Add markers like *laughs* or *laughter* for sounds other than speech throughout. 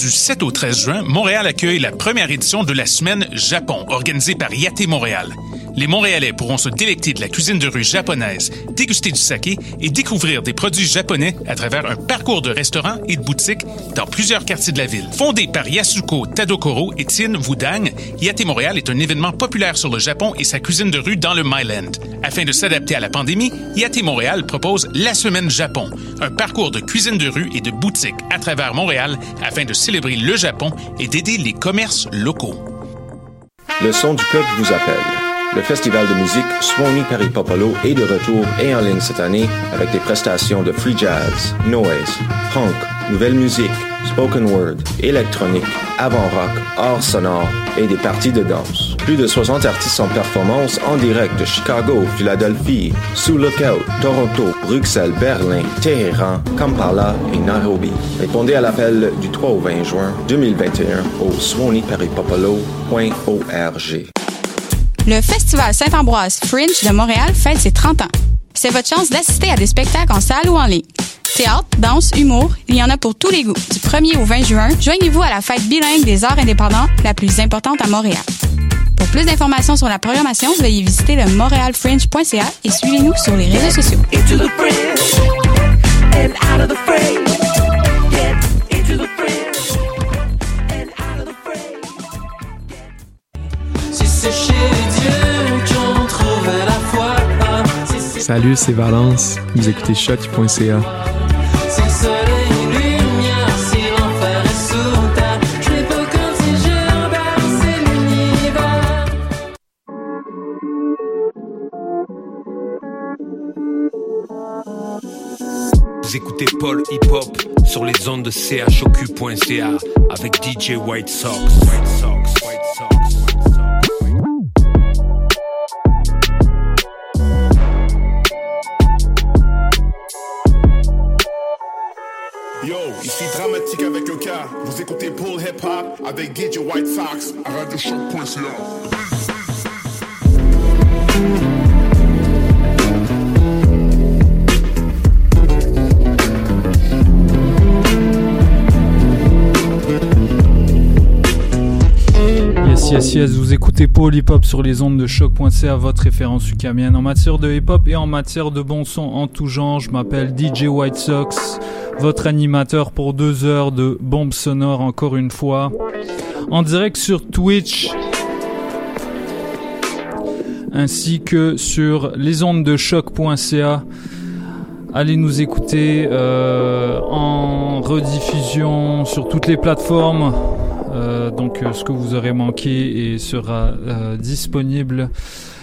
Du 7 au 13 juin, Montréal accueille la première édition de la Semaine Japon, organisée par Yate Montréal. Les Montréalais pourront se délecter de la cuisine de rue japonaise, déguster du saké et découvrir des produits japonais à travers un parcours de restaurants et de boutiques dans plusieurs quartiers de la ville. Fondé par Yasuko Tadokoro et Tien Wudang, Yate Montréal est un événement populaire sur le Japon et sa cuisine de rue dans le Myland. Afin de s'adapter à la pandémie, Yate Montréal propose la Semaine Japon, un parcours de cuisine de rue et de boutiques à travers Montréal afin de célébrer le Japon et d'aider les commerces locaux. Le son du peuple vous appelle. Le festival de musique Swanee Popolo est de retour et en ligne cette année avec des prestations de free jazz, noise, punk, nouvelle musique, spoken word, électronique, avant-rock, art sonore et des parties de danse. Plus de 60 artistes en performance en direct de Chicago, Philadelphie, sous Lookout, Toronto, Bruxelles, Berlin, Téhéran, Kampala et Nairobi. Répondez à l'appel du 3 au 20 juin 2021 au swaneeperrypopolo.org. Le Festival Saint-Ambroise Fringe de Montréal fête ses 30 ans. C'est votre chance d'assister à des spectacles en salle ou en ligne. Théâtre, danse, humour, il y en a pour tous les goûts. Du 1er au 20 juin, joignez-vous à la fête bilingue des arts indépendants, la plus importante à Montréal. Pour plus d'informations sur la programmation, veuillez visiter le montrealfringe.ca et suivez-nous sur les réseaux sociaux. Salut, c'est Valence. Vous écoutez shot.ca. Vous écoutez Paul Hip Hop sur les ondes de chocu.ca avec DJ White Sox. White Sox, White Sox. Écoutez Paul Hip Hop avec DJ White Sox à radiochoc.ca. Yes, vous écoutez Paul sur les ondes de choc.ca, votre référence ukamienne en matière de hip hop et en matière de bon son en tout genre. Je m'appelle DJ White Sox, votre animateur pour deux heures de bombes sonores encore une fois. En direct sur Twitch ainsi que sur les ondes de choc.ca. Allez nous écouter euh, en rediffusion sur toutes les plateformes. Euh, donc euh, ce que vous aurez manqué et sera euh, disponible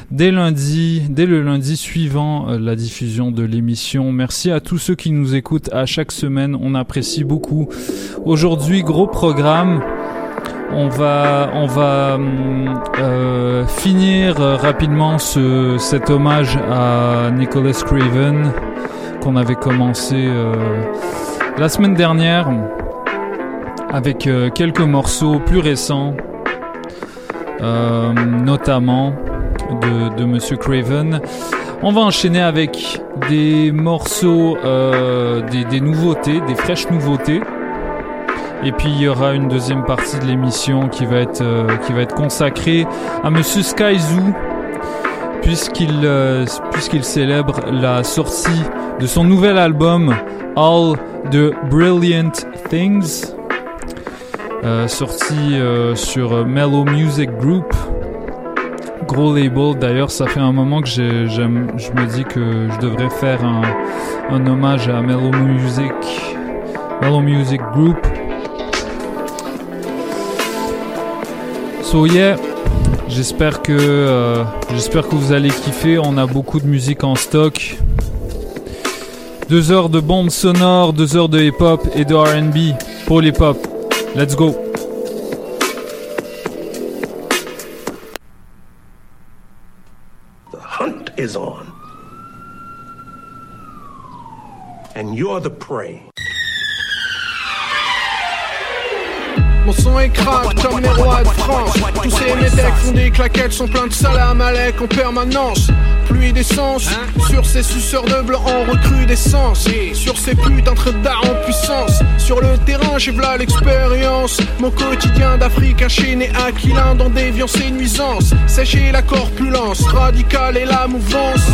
dès lundi, dès le lundi suivant la diffusion de l'émission. Merci à tous ceux qui nous écoutent à chaque semaine, on apprécie beaucoup. Aujourd'hui, gros programme. On va, on va hum, euh, finir rapidement ce, cet hommage à Nicholas Craven qu'on avait commencé la semaine dernière avec euh, quelques morceaux plus récents, euh, notamment de, Monsieur Craven. On va enchaîner avec des morceaux, euh, des, nouveautés, des fraîches nouveautés. Et puis il y aura une deuxième partie de l'émission qui va être qui va être consacrée à Monsieur Skyzoo puisqu'il puisqu'il célèbre la sortie de son nouvel album All the Brilliant Things euh, sorti euh, sur Mellow Music Group gros label d'ailleurs ça fait un moment que j'ai- j'aime je me dis que je devrais faire un, hommage à Mellow Music Mellow Music Group So yeah, j'espère que euh, j'espère que vous allez kiffer. On a beaucoup de musique en stock. Deux heures de bombes sonores, deux heures de hip-hop et de R&B pour l'hip-hop. Let's go. The hunt is on. And you're the prey. Son est crade comme les rois de France. Tous ces métèques font des claquettes, sont pleins de salam alek en permanence. Pluie d'essence sur ces suceurs de blanc en recrudescence. Sur ces putains d'art en puissance. Sur le terrain, j'ai v'là l'expérience. Mon quotidien d'Afrique enchaîné aquilin dans déviance et nuisance. Sécher la corpulence, radicale et la mouvance.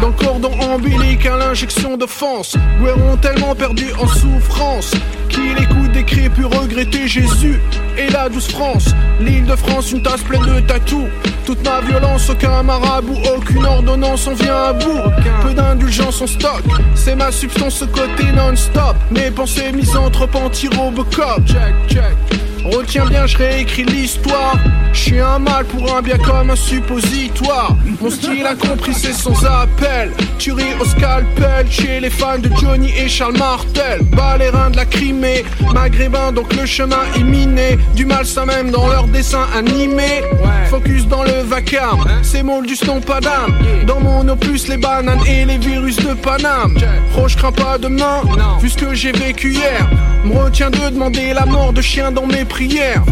Dans le cordon ombilical, l'injection d'offense. Guéron tellement perdu en souffrance qu'il écoute des cris puis regretter Jésus et la douce France. L'île de France, une tasse pleine de tatous. Toute ma violence, aucun marabout, aucune ordonnance, on vient à bout. Peu d'indulgence en stock, c'est ma substance ce côté non-stop. Mes pensées misanthropes anti-robocop. Check, check. Retiens bien, je réécris l'histoire. Je suis un mal pour un bien comme un suppositoire. Mon style a compris, c'est sans appel. Tuerie au scalpel chez les fans de Johnny et Charles Martel. Balérin de la Crimée, maghrébin, donc le chemin est miné. Du mal, ça même dans leurs dessins animés. Focus dans le vacarme, c'est moldus non pas d'âme. Dans mon opus, les bananes et les virus de Paname. Oh, je crains pas demain, vu ce que j'ai vécu hier. Me retiens de demander la mort de chien dans mes prières.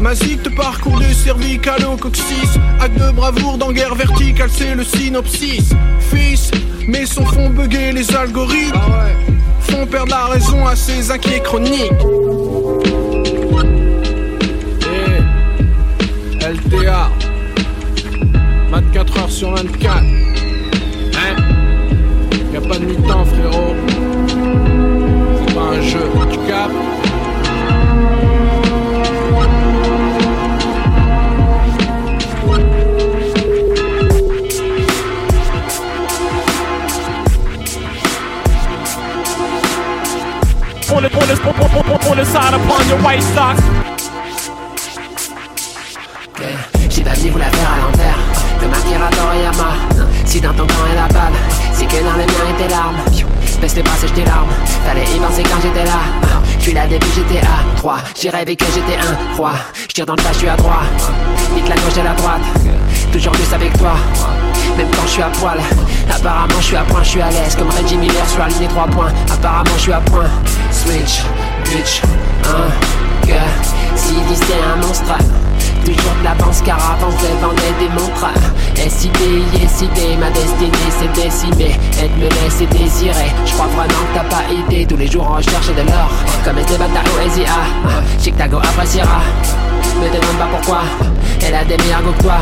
Masique de parcours de cervical au coccyx. Acte de bravoure dans guerre verticale, c'est le synopsis. Fils, mais son fond bugger les algorithmes. Font perdre la raison à ces inquiets chroniques. LTA, 24 heures sur 24. Hein? Y'a a pas de mi-temps, frérot. On the, on. J'ai vous la faire à l'envers. Comme Akira Toriyama Si dans ton camp est la balle C'est que dans le mien était l'arme Baisse les bras, sèche tes larmes Fallait y penser quand j'étais là. Suis là depuis j'étais à 3 J'ai rêvé que j'étais un roi. Je tire dans le tas, je suis à droite. Nique la gauche et la droite. Toujours plus avec toi. Même quand je suis à poil. Apparemment je suis à point, je suis à l'aise. Comme Reggie Miller sur la ligne 3 points. Apparemment je suis à point Switch, bitch, un que Si c'est un monstre Toujours de l'avance car avant je vendais des montres SID, SID, ma destinée s'est décimée Et me laisser désirer Je crois vraiment que t'as pas idée Tous les jours on recherche de l'or. Comme Esteban Oesia Chicago appréciera. Me demande pas pourquoi. Elle a des meilleurs goûts que toi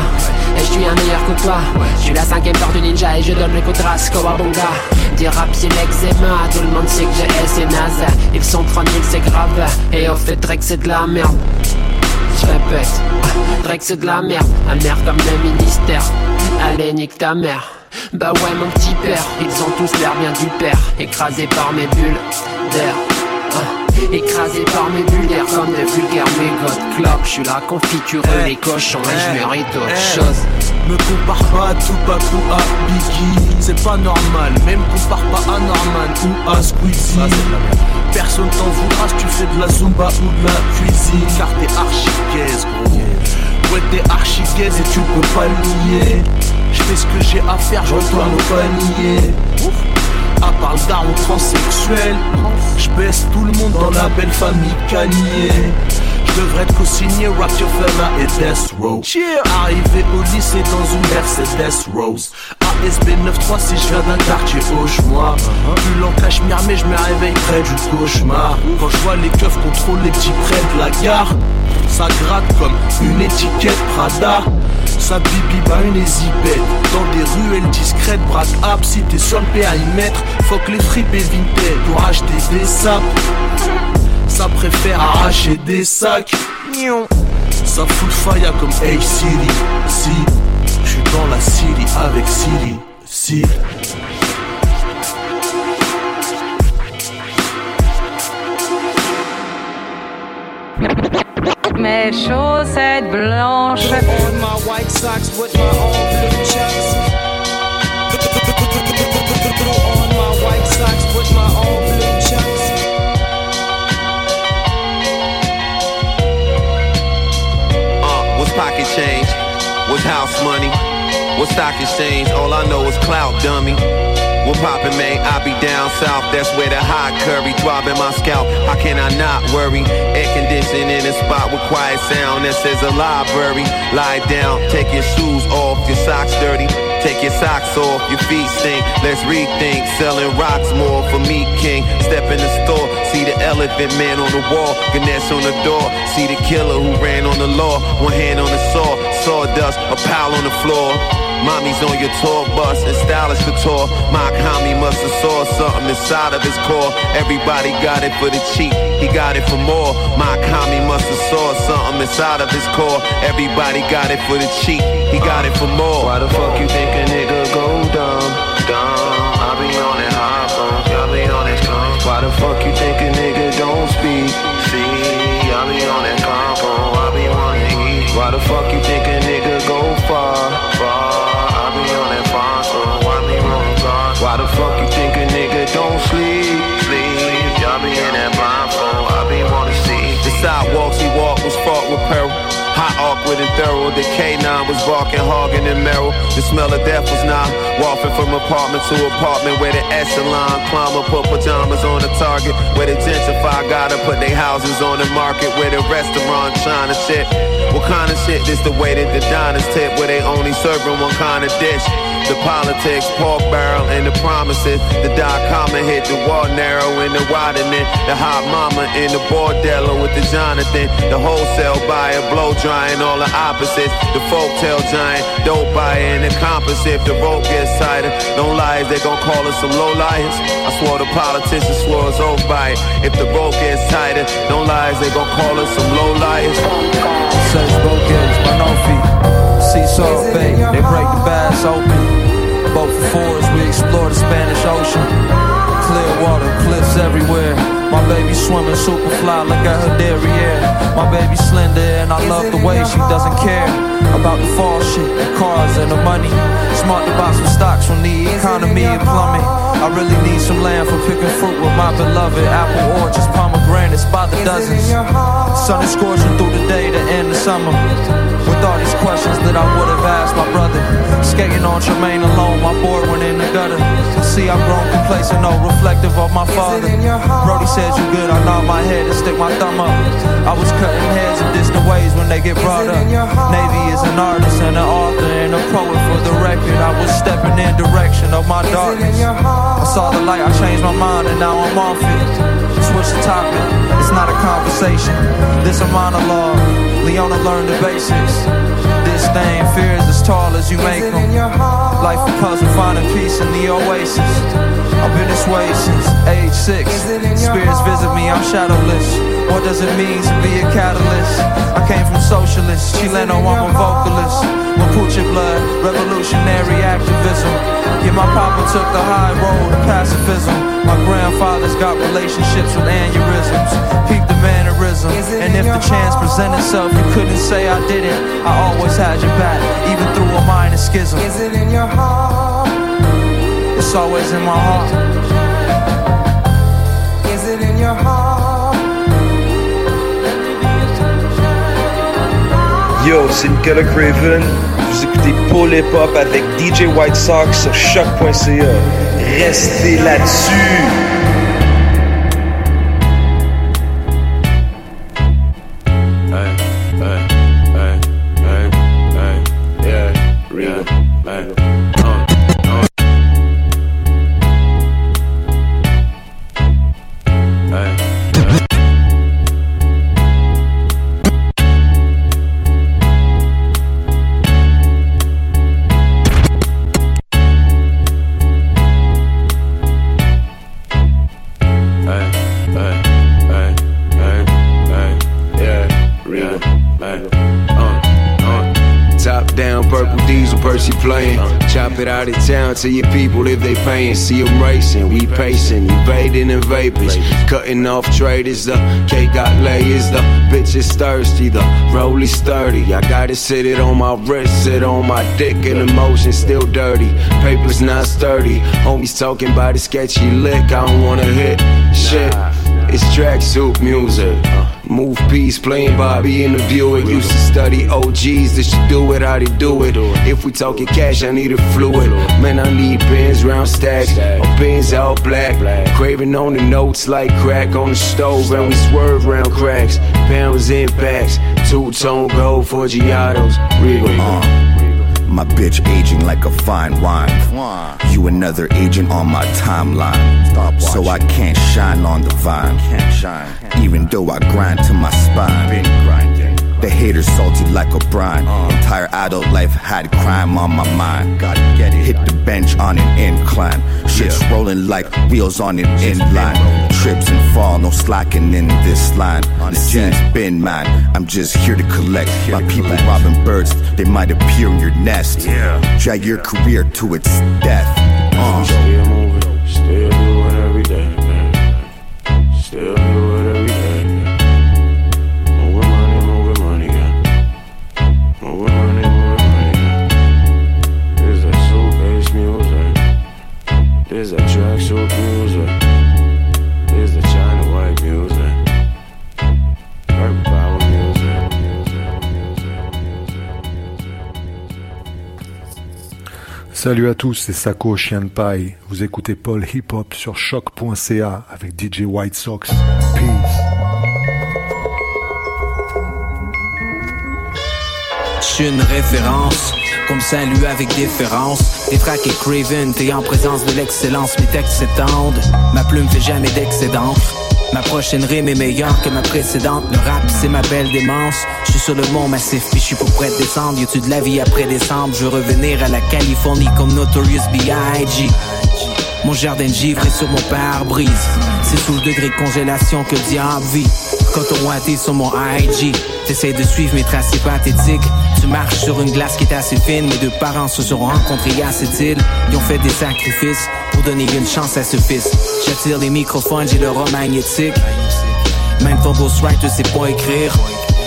Je suis un meilleur que toi. Je suis la cinquième porte du ninja Et je donne les coups de race Kowabunga Dire rap c'est l'eczéma Tout le monde sait que j'ai S et naze Ils sont 3000 c'est grave. Et au fait Drake c'est de la merde. Je répète, Drake c'est de la merde, mère comme le ministère. Allez, nique ta mère. Bah ouais, mon petit père, ils ont tous l'air bien du père, écrasés par mes bulles d'air. Écrasés par mes bulles comme de vulgaires mégots clope. Je suis la confiture, les cochons et je mérite autre chose. Me compare pas à Tupac ou à Biggie C'est pas normal, même compare pas à Norman ou à Squeezie. Personne t'en voudra si tu fais de la zumba ou de la cuisine. Car t'es archi gaze gros. Ouais t'es archi gaze et tu peux pas le nier. Je fais ce que j'ai à faire, je retourne au panier à part le daron transsexuel Je baisse tout le monde dans la belle famille Kanye. Je devrais co-signer Rockefeller et Death Row. Arrivé au lycée dans une Mercedes Rose ASB 93 si je viens d'un quartier au moi Plus en cachemire mais je me réveille près du cauchemar. Quand je vois les keufs contrôler les petits près de la gare Ça gratte comme une étiquette Prada. Ça bibi bah une hésibette Dans des ruelles discrètes Braque up si t'es sur le périmètre Faut que les fripes et vintage pour acheter des sapes ça préfère arracher des sacs. Ça fout le fire comme Hey. Si, suis dans la Siri avec Siri. Si. Mes chaussettes blanches. On my white socks with my own blue chucks. On uh, my white socks with my own blue chucks. pocket change? What's house money? What stock exchange? All I know is clout, dummy. What poppin', man? I be down south, that's where the hot curry throbbing my scalp. How can I not worry? Air conditioning in a spot with quiet sound that says a library. Lie down, take your shoes off, your socks dirty. Take your socks off, your feet stink. Let's rethink. Selling rocks more for me, king. Step in the store, see the elephant man on the wall. Ganesh on the door. See the killer who ran on the law. One hand on the saw, sawdust, a pile on the floor. Mommy's on your tour bus and stylish couture. My homie must have saw something inside of his core. Everybody got it for the cheap, he got it for more. My homie must have saw something inside of his core. Everybody got it for the cheap, he got it for more. Why the fuck you think a nigga go dumb? Dumb, I be on it thorough. The K9 was barking, hogging, and Merrill. The smell of death was not walking from apartment to apartment where the echelon climber put pajamas on the target. Where the gentrify gotta put their houses on the market. Where the restaurant to shit. What kind of shit? is the way that the diners tip where they only serving one kind of dish. The politics, pork barrel, and the promises. The dot comma hit the wall narrow in the widening. The hot mama in the bordello with the Jonathan. The wholesale buyer, blow drying, all the opposites. The folktale giant, dope buyer, and the compass. If the rope gets tighter, don't lie, they gon' call us some low liars. I swore the politicians swore us oath by it. If the rope gets tighter, don't lie, they gon' call us some low liars. Search Bogans, Manofi, Seesaw Bay, they break the bass open. Boat for fours, we explore the Spanish Ocean. Clear water, cliffs everywhere. My baby swimming super fly, look at her derriere. My baby slender and I love the way she doesn't care about the fall shit, the cars and the money. Smart to buy some stocks from the economy and plumbing. I really need some land for picking fruit with my beloved. Apple orchards, pomegranates by the dozens. Sun is scorching through the day to end the summer. With all these questions that I would have asked my brother. Skating on Tremaine alone, my board went in the gutter. See, I've grown complacent, no reflective of my father. Brody says you good, I nod my head and stick my thumb up. I was cutting heads in distant ways when they get brought up. Navy is an artist and an author poet for the record. I was stepping in direction of my darkness. I saw the light, I changed my mind and now I'm off it. Switch the topic, it's not a conversation. This a monologue. Leona learned the basics. This thing fears as tall as you make them. Life a puzzle, finding peace in the oasis. I've been this way since age six. Spirits visit me, I'm shadowless. What does it mean to be a catalyst? I came from socialist, Chileno, I'm a vocalist. Mapuche blood, revolutionary activism. Yeah, my papa took the high road of pacifism. My grandfather's got relationships with aneurysms. Peep the mannerism. And if the chance present itself, you couldn't say I didn't. I always had your back, even through a minor schism. Is it in your heart? It's always in my heart. Is it in your heart? Yo, c'est Nicolas Craven. Vous écoutez Paul Hip Hop avec DJ White Sox sur choc.ca. Restez là-dessus. To your people if they paying. See them racing, we pacing, evading and vapors. Cutting off traders, the cake got layers, the bitch is thirsty, the roll is sturdy. I gotta sit it on my wrist, sit on my dick, and emotion still dirty. Papers not sturdy. Homies talking about a sketchy lick, I don't wanna hit shit. It's tracksuit music. Uh. Move peace, playing Bobby in the Buick. Used to study OGs, this should do it, how they do it. If we talking cash, I need a fluid. Man, I need pins round stacks, or pins out black. Craving on the notes like crack on the stove, and we swerve round cracks. Pounds in packs, two tone gold for Giottos. real. Uh, my bitch aging like a fine wine. You another agent on my timeline. So I can't shine on the vine. Even though I grind to my spine. The haters salty like a brine. Entire adult life had crime on my mind. Gotta get it. Hit the bench on an incline. Shit's rolling like wheels on an inline. Trips and fall, no slacking in this line. On The scene's been mine. I'm just here to collect. My people robbing birds, they might appear in your nest. Yeah. Drag your career to its death. Uh. Salut à tous, c'est Sako Chien de. Vous écoutez Paul Hip Hop sur choc.ca avec DJ White Sox. Peace. Je suis une référence, comme Saint-Louis avec déférence. Des tracks et Craven, t'es en présence de l'excellence, mes textes s'étendent. Ma plume fait jamais d'excédent. Ma prochaine rime est meilleure que ma précédente. Le rap, c'est ma belle démence. Je suis sur le mont massif, puis je suis pour près de descendre. Y a-tu de la vie après décembre? Je veux revenir à la Californie comme Notorious B.I.G. Mon jardin givre est sur mon pare-brise. C'est sous le degré de congélation que le diable vit. Quand on watté sur mon IG, t'essayes de suivre mes tracés pathétiques. Tu marches sur une glace qui est assez fine. Mes deux parents se sont rencontrés à cette île. Ils ont fait des sacrifices pour donner une chance à ce fils. J'attire les microphones, j'ai le magnétique. Même ton ghostwriter sait pas écrire.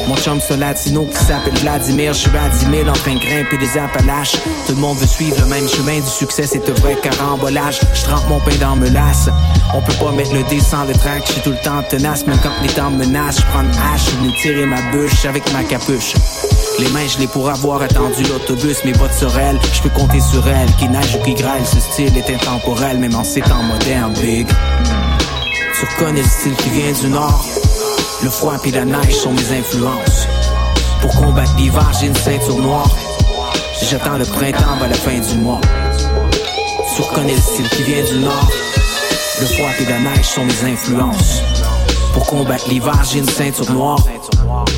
Mon chum latino qui s'appelle Vladimir Je suis à 10 000 en train de grimper des Appalaches. Tout le monde veut suivre le même chemin du succès C'est un vrai carambolage. Je trempe mon pain dans melasse. On peut pas mettre le dé sans le track Je suis tout le temps tenace Même quand les temps menacent. Je prends une hache, je venu tirer ma bûche Avec ma capuche. Les mains, je l'ai pour avoir attendu l'autobus, mes bottes sur elle, je peux compter sur elle, qui nage ou qui grêle, ce style est intemporel, même en ces temps modernes, big. Tu reconnais le style qui vient du nord, le froid puis la neige sont mes influences. Pour combattre l'hiver, j'ai une ceinture noire. J'attends le printemps à la fin du mois. Tu le style qui vient du nord. Le froid puis la neige sont mes influences. Pour combattre l'hiver, j'ai une ceinture noire.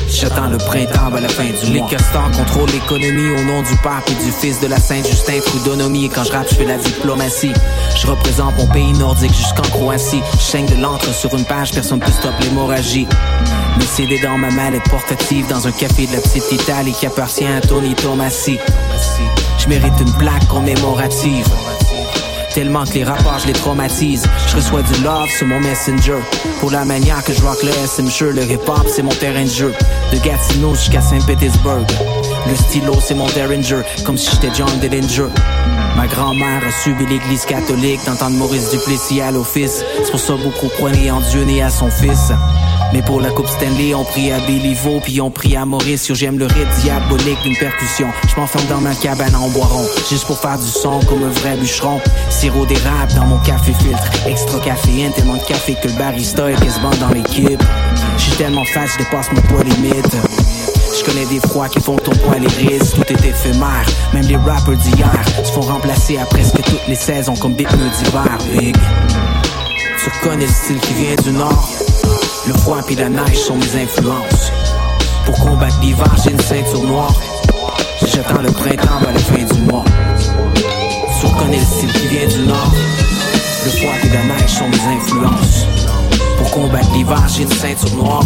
J'attends le printemps à la fin du mois. Les castors contrôlent l'économie au nom du pape et du fils de la Saint-Justin Trudonomie. Et quand je rappe, je fais la diplomatie. Je représente mon pays nordique jusqu'en Croatie. Je de l'encre sur une page, personne peut stopper l'hémorragie. Mes CD dans ma mallette portative dans un café de la petite Italie qui appartient à Tony Tomassi. Je mérite une plaque commémorative. Tellement que les rapports je les traumatise. Je reçois du love sur mon messenger. Pour la manière que je rock le SM Le hip hop c'est mon terrain de jeu. De Gatineau jusqu'à Saint-Pétersbourg Le stylo c'est mon derringer Comme si j'étais John Dillinger Ma grand-mère a subi l'église catholique D'entendre Maurice Duplessis à l'office C'est pour ça beaucoup croyaient en Dieu né à son fils mais pour la Coupe Stanley, on prie à Béliveau, puis on prie à Maurice. J'aime le rythme diabolique d'une percussion. Je m'enferme dans ma cabane en boiron, juste pour faire du son comme un vrai bûcheron. Sirop d'érable dans mon café filtre. Extra caféine, tellement de café que le barista est quasiment dans l'équipe. J'suis tellement fat, je dépasse mon poids limite. Je connais des froids qui font ton poids les risques, tout est éphémère. Même les rappers d'hier se font remplacer à presque toutes les saisons comme des pneus d'hiver, big. Tu reconnais le style qui vient du nord. Le froid puis la neige sont mes influences. Pour combattre l'hiver, j'ai une ceinture noire. J'attends le printemps à la fin du mois. Tu reconnais le style qui vient du nord. Le froid puis la neige sont mes influences. Pour combattre l'hiver, j'ai une ceinture noire.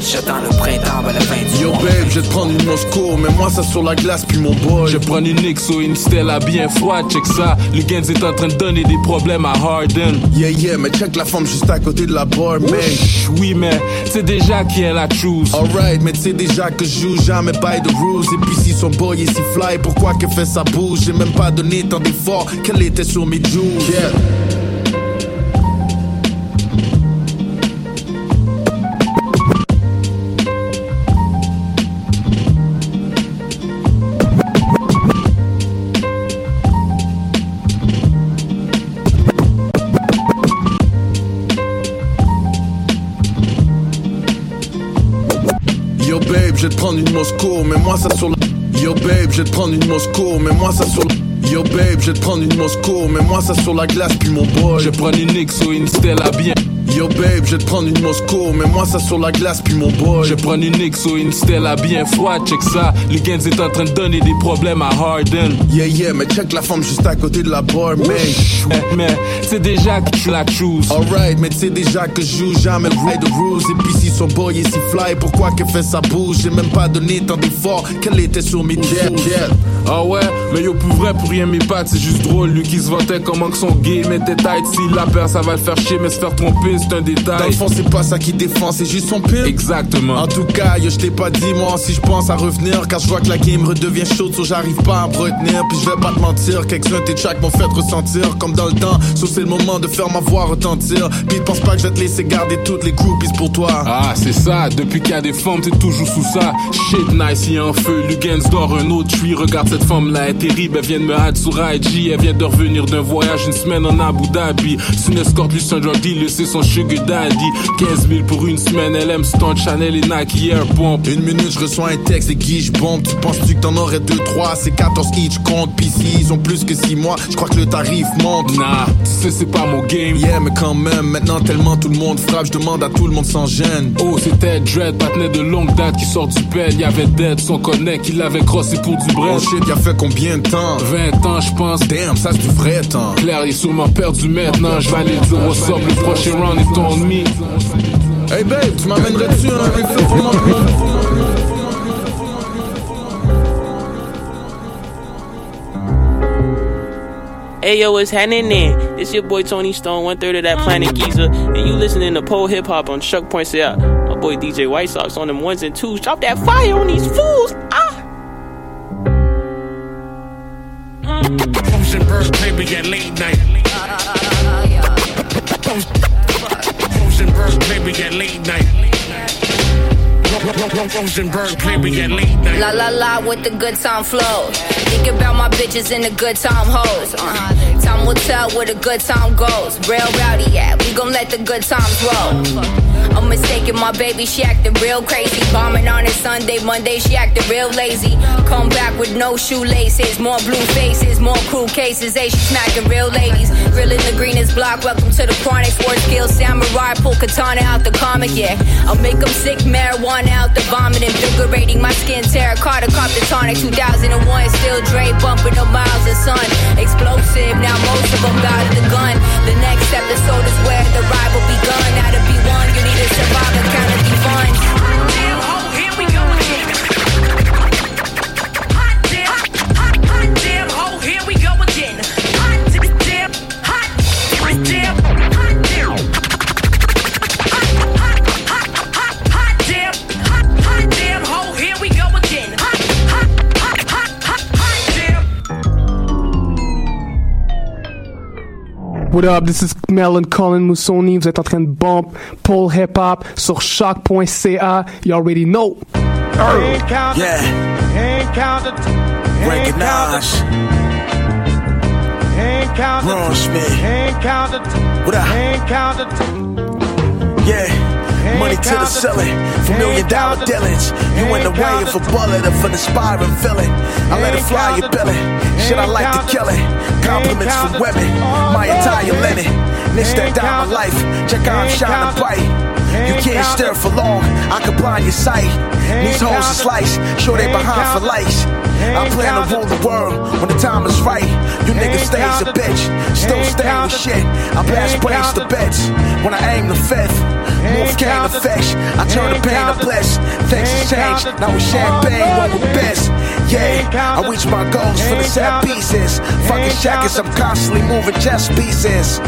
J'attends le printemps à la fin du Yo babe, je vais te prendre une Moscow, mais moi ça sur la glace puis mon boy. Je prends une Nixo, une Stella bien froide, check ça. Le Gens est en train de donner des problèmes à Harden. Yeah yeah, mais check la femme juste à côté de la bar, man. Ouch, Oui, mais c'est déjà qui est la choose. Alright, mais tu sais déjà que je joue jamais by the rules. Et puis si son boy est si fly, pourquoi qu'elle fait sa bouche? J'ai même pas donné tant d'efforts qu'elle était sur mes joues. Yeah. Prendre une Moscow, mais moi ça sur la. Yo babe, je vais te prendre une Moscow, mais moi ça sur la. Yo babe, je vais te prendre une Moscow, mais moi ça sur la glace, puis mon boy. Je prends une Nix ou une Stella bien. Yo babe, je vais te prendre une Moscow, mais moi ça sur la glace, puis mon boy. Je prends une Nix ou une Stella bien froide, check ça. Les Gens est en train de donner des problèmes à Harden. Yeah, yeah, mais check la femme juste à côté de la bar, mate. Eh, mais c'est déjà que tu la choose. Alright, mais tu sais déjà que je joue jamais le the rules. Et puis si son boy est si fly, pourquoi qu'elle fait sa bouche? J'ai même pas donné tant d'efforts qu'elle était sur mes jets. Ah ouais, mais yo, pour vrai, pour rien mes pattes, c'est juste drôle. Lui qui se vantait comment que son game était tight. Si la peur, ça va le faire chier, mais se faire tromper, c'est un détail. Dans le fond, c'est pas ça qui défend, c'est juste son pire. Exactement. En tout cas, yo, je t'ai pas dit, moi, si je pense à revenir, car je vois que la game redevient chaude, so j'arrive pas à me retenir. Puis je vais pas te mentir, quelques-uns tes tracks m'ont fait ressentir, comme dans le temps. So c'est le moment de faire ma voix retentir. Puis pense pas que je vais te laisser garder toutes les groupies pour toi. Ah, c'est ça, depuis qu'il y a des femmes, t'es toujours sous ça. Shit, nice, y a un feu. Lugens dort un autre tree. Regarde cette femme-là, elle est terrible, elle vient de me hâte sur IG. Elle vient de revenir d'un voyage une semaine en Abu Dhabi. C'est une escorte, lui, c'est un drug c'est son sugar daddy. 15 000 pour une semaine, elle aime Stone Chanel et Nike Air. Une minute, je reçois un texte et guiche bombe. Tu penses-tu que t'en aurais 2, 3, c'est 14 each compte. Pis si ils ont plus que 6 mois, je crois que le tarif monte. Nah, tu sais, c'est pas mon game. Yeah, mais quand même, maintenant tellement tout le monde frappe, je demande à tout le monde sans gêne. Oh, c'était Dread, patinet de longue date qui sort du pelle. Y'avait Dead, son connect, qui l'avait crossé pour du bread. Oh shit, y'a fait combien de temps? 20 ans, je pense. Damn, ça c'est du vrai temps. Claire, il est sûrement perdu maintenant. Je vais aller dire up, le prochain round est on me. Hey babe, tu m'amènerais-tu un refill pour mon Hey yo, what's happening there? It's your boy Tony Stone, one third of that Planet Giza, and you listening to pole hip hop on Chuck Points Out. My boy DJ White Sox on them ones and twos. Drop that fire on these fools. Ah. Rosenberg, baby, Rosenberg, baby, at late. La la la with the good time flow. Think about my bitches and the good time hoes. Uh, time will tell where the good time goes. Real rowdy, yeah. We gon' let the good times roll. I'm mistaken, my baby, she acting real crazy. Bombing on a Sunday, Monday, she acting real lazy. Come back with no shoelaces, more blue faces, more cool cases. Hey, she smacking real ladies. Grilling the greenest block, welcome to the chronic. Four skill samurai, pull katana out the comic, yeah. I'll make them sick, marijuana out the vomit, invigorating my skin. Terracotta, cop the tonic, 2001, still Dre bumping the miles of sun. Explosive, now most of them got the gun. The next episode is where the ride will begun. Now to be one, you need survive and kind of funds. What up, this is Melon Colin Moussoni. Vous êtes en train de bump Paul Hip Hop sur choc.ca. You already know. Yeah. Recognize. Ron Smith. What up? Yeah. Money to the ceiling, for million dollar dealings. You in the way of a bullet of an aspiring villain. I let it fly, you billing. Shit, I like to kill it. Compliments from women, my entire linen. This that diamond life, check out I'm shining bright. You can't stare for long, I can blind your sight. These hoes are sliced, sure they behind for lights. I plan to rule the world when the time is right. You niggas stay as a bitch, still staying with shit. I blast brains to beds when I aim the fifth. Move game to fish, I turn the pain to bliss. Things have changed, now it's champagne, what with best. Yeah, I reach my goals for the set pieces. Fucking shackers, I'm constantly moving chess pieces.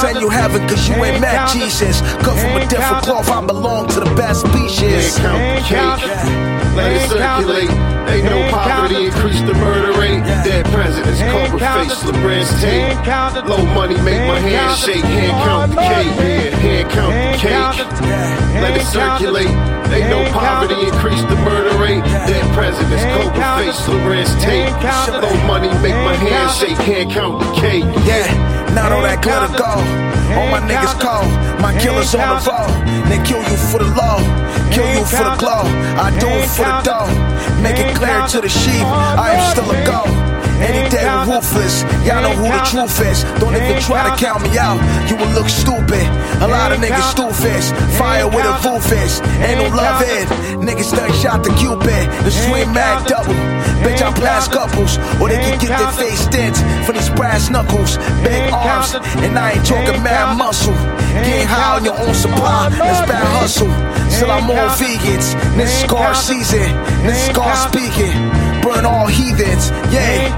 Send you heaven cause you ain't met Jesus. Cut from a different cloth, I belong to the best species. Count the cake, let it circulate. Ain't no poverty, increase the murder rate. Dead presidents, cobra face, LeBron's tape. Low money make my hand shake. Hand count the cake, yeah. Hand count the cake. Let it circulate. Ain't no poverty, increase the murder rate. Dead presidents, Cobra Face, the Larenz Tate. Low money, make my hand shake, can't count the cake. Yeah, not all that glitter gold. All my niggas cold, my killers on the road. They kill you for the law, kill you for the glow. I do it for the dough. Make it clear to the sheep, I am still a go. Any day we're ruthless, y'all know who the truth is. Don't even try to count me out, you will look stupid. A lot of niggas stupid, fire with a roof is. Ain't no love in. Niggas done shot the Cupid, the swing mag double. Bitch, I blast couples, or they can get their face dents for these brass knuckles. Big arms, and I ain't talking mad muscle. Getting high on your own supply, that's bad hustle. Still, I'm all vegans. This is scar season, this is scar speaking. Burn all heathens, yeah.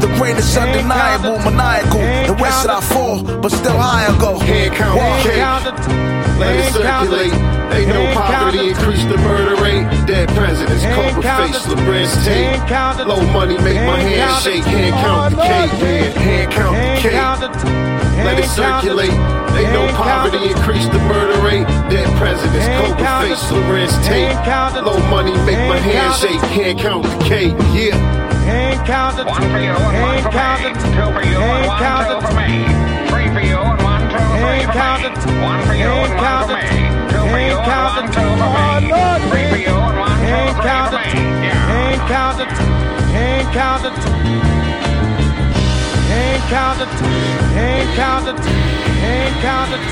The brain is undeniable, maniacal. The rest that I fall, but still higher go. Hand count the cake. Let it circulate. Ain't no poverty, increase the murder rate. Dead presidents, Cobra Face, Larenz Tate. Low money, make my hand shake. Hand count the cake. Yeah, hand count the cake. Let it circulate. Ain't no poverty, increase the murder rate. Dead presidents, Cobra Face, Larenz Tate. Low money, make my hand shake. Hand count the cake. Yeah. Hand counted. One for you and one for me. Two for you and one, two for me. Three for you and one, two, oh, three for me. One for you and one for me. Two for you and one, two for me. Three for you and one, two, three for me. Yeah. Ain't counted, ain't counted, ain't counted, ain't counted, ain't counted.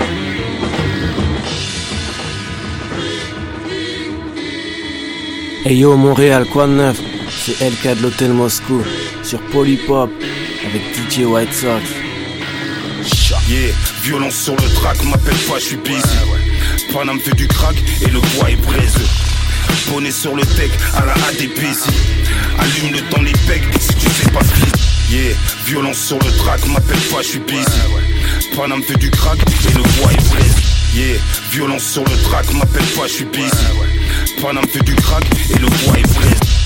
Hey yo Montréal, quoi de neuf C'est LK de l'Hôtel Moscou sur Polypop avec DJ White Sox. Yeah, violence sur le track, m'appelle pas, je suis busy. Panam fait du crack et le bois est braiseux. Bonnet sur le tech à la ADPC. Allume le temps les pecs si tu sais pas ce Yeah, violence sur le track, m'appelle pas, je suis busy. Panam fait du crack et le bois est braiseux. Yeah, violence sur le track, m'appelle pas, je suis busy. Panam fait du crack et le bois est braiseux.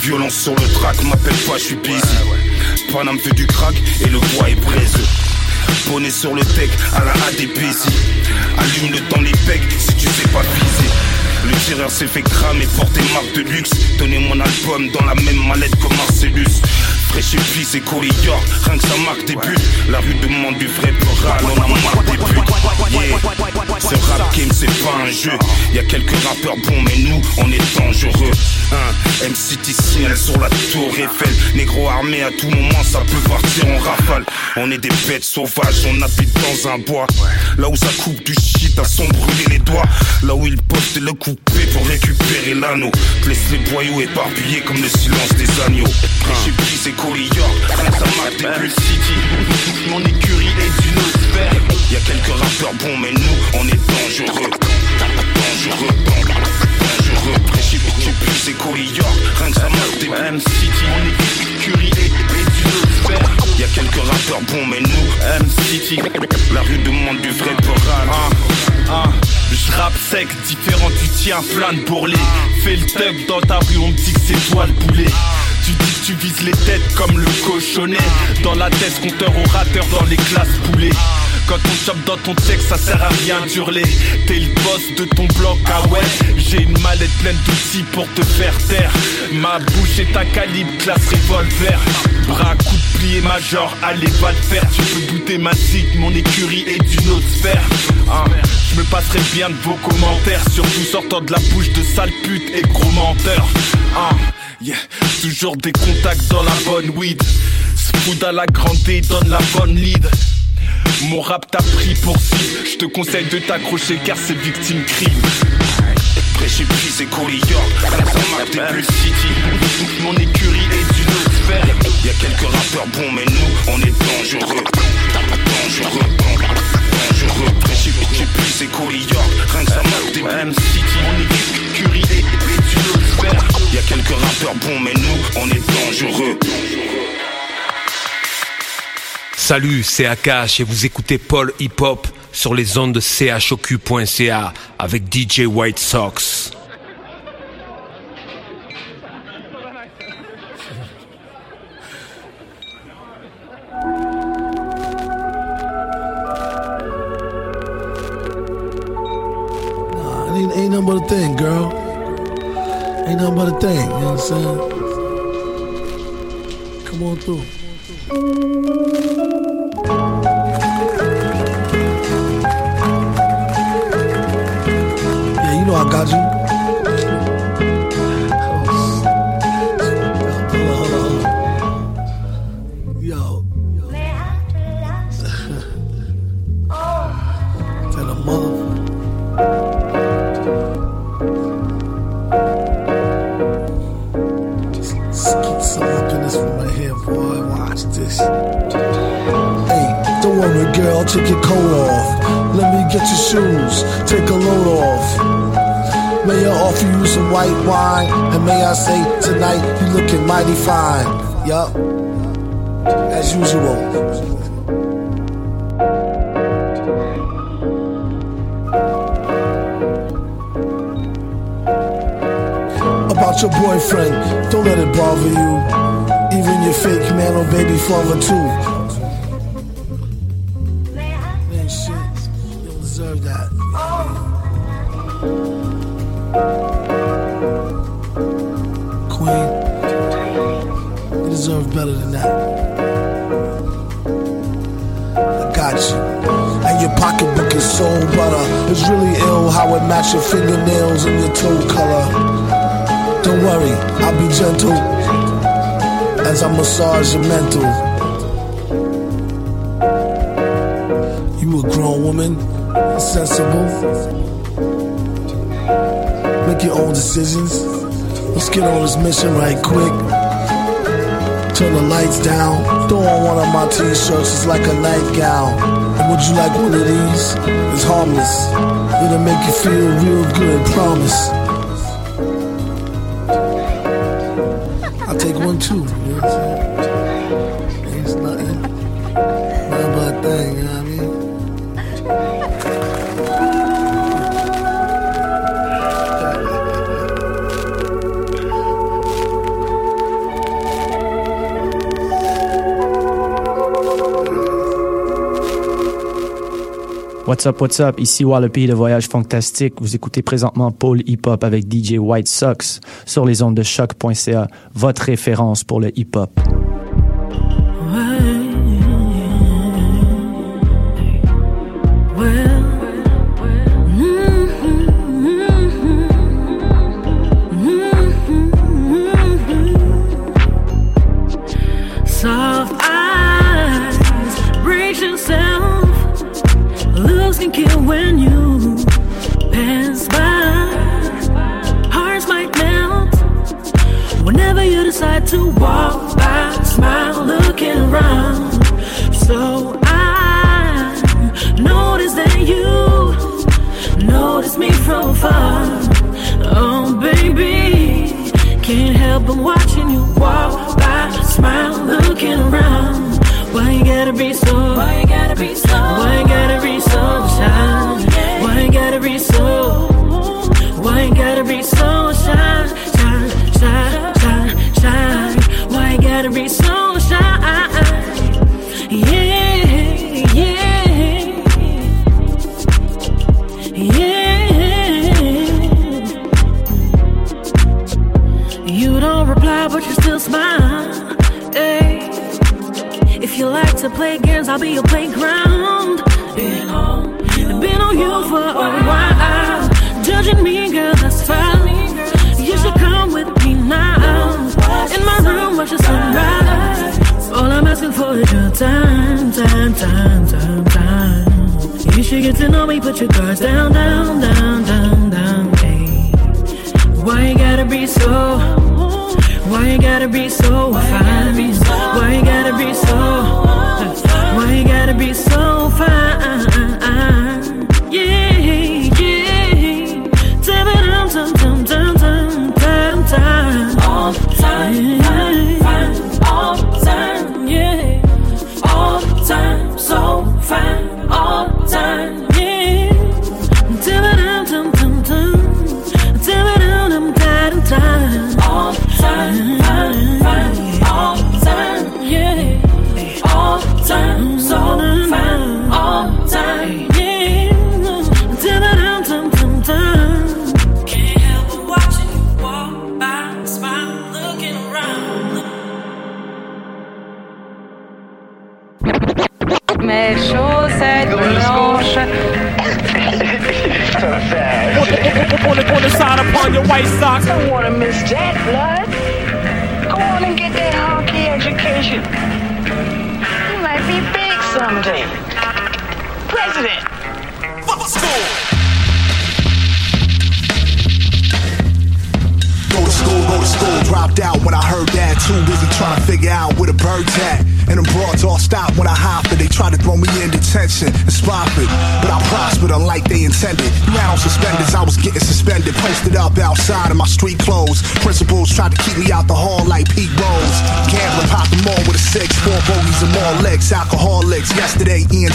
Violence sur le track, m'appelle pas, je suis busy. Panam fait du crack et le bois est braiseux. Bonnet sur le tech à la ADPC. Allume le temps les pecs si tu sais pas viser. Le tireur s'est fait cramer, porter marque de luxe. Tenez mon album dans la même mallette que Marcellus. Fraîche et et Corridor, rien que ça marque des buts. La rue demande du vrai plural, on a marre des buts. Yeah. Ce rap game c'est pas un jeu. Y a quelques rappeurs bons, mais nous on est dangereux. Hein. MCT signal sur la tour Eiffel. Négro armé à tout moment, ça peut partir en rafale. On est des bêtes sauvages, on habite dans un bois. Là où ça coupe du shit, à son brûler les doigts. Là où ils postent le coupé pour récupérer l'anneau. Laisse les boyaux éparpillés comme le silence des agneaux. Que ça marque des buts. City, mon écurie est autre sphère. Y a quelques rappeurs bons, mais nous, on est dangereux. Dangereux, dangereux. J'ai j'ai plus ces York, rien que ça marque des buts. City, mon écurie est, est autre sphère. Y a quelques rappeurs bons, mais nous, M-City, la rue demande du vrai moral. Ah, je rappe sec, différent du tien, plein de bourrelets. Fais le thug dans ta rue, on me dit que c'est toi le boulet. Tu dis tu vises les têtes comme le cochonnet. Dans la tête, compteur orateur dans les classes poulées. Quand on chope dans ton texte, ça sert à rien d'hurler. T'es le boss de ton bloc, ah ouais. J'ai une mallette pleine d'outils pour te faire taire. Ma bouche est un calibre, classe revolver. Bras, coup de plié major, allez, va le faire. Tu peux bouter ma cible, mon écurie est d'une autre sphère. Ah, je me passerai bien de vos commentaires, surtout sortant de la bouche de sale pute et gros menteur. Ah, toujours des contacts dans la bonne weed. Spood à la grande donne la bonne lead. Mon rap t'a pris pour cible. Je te conseille de t'accrocher car c'est victime crime. J'ai pris ces York, rien que ça marque des buts. City, mon écurie est d'une autre sphère. Y a quelques rappeurs bons, mais nous, on est dangereux. Dangereux, dangereux. J'ai j'ai pris ces York, rien que ça marque des buts. City, écurie est, est d'une autre sphère. Y a quelques rappeurs bons, mais nous, on est dangereux. Salut, c'est Akash et vous écoutez Paul Hip Hop sur les ondes de chocu.ca avec DJ White Sox. Ain't, ain't nothing but a thing, girl. Ain't nothing but a thing, you know what I'm saying? Come on through. Yeah, you know I got you. Boy. Watch this. Hey, don't worry, girl, take your coat off. Let me get your shoes, take a load off. May I offer you some white wine? And may I say, tonight you looking mighty fine. Yup. As usual. About your boyfriend, don't let it bother you. Your fake man or baby father too. Man, shit, you don't deserve that. Queen, you deserve better than that. I got you. And your pocketbook is so butter. It's really ill how it matches your fingernails and your toe color. Don't worry, I'll be gentle as I massage your mental. You a grown woman, sensible. Make your own decisions. Let's get on this mission right quick. Turn the lights down. Throw on one of my t-shirts, it's like a nightgown. And would you like one of these? It's harmless. It'll make you feel real good, promise. I'll What's up, what's up? Ici Wallopy de Voyage Fantastique. Vous écoutez présentement Paul Hip Hop avec DJ White Sox sur les ondes de choc.ca, votre référence pour le hip hop. So? Why you gotta be so fine?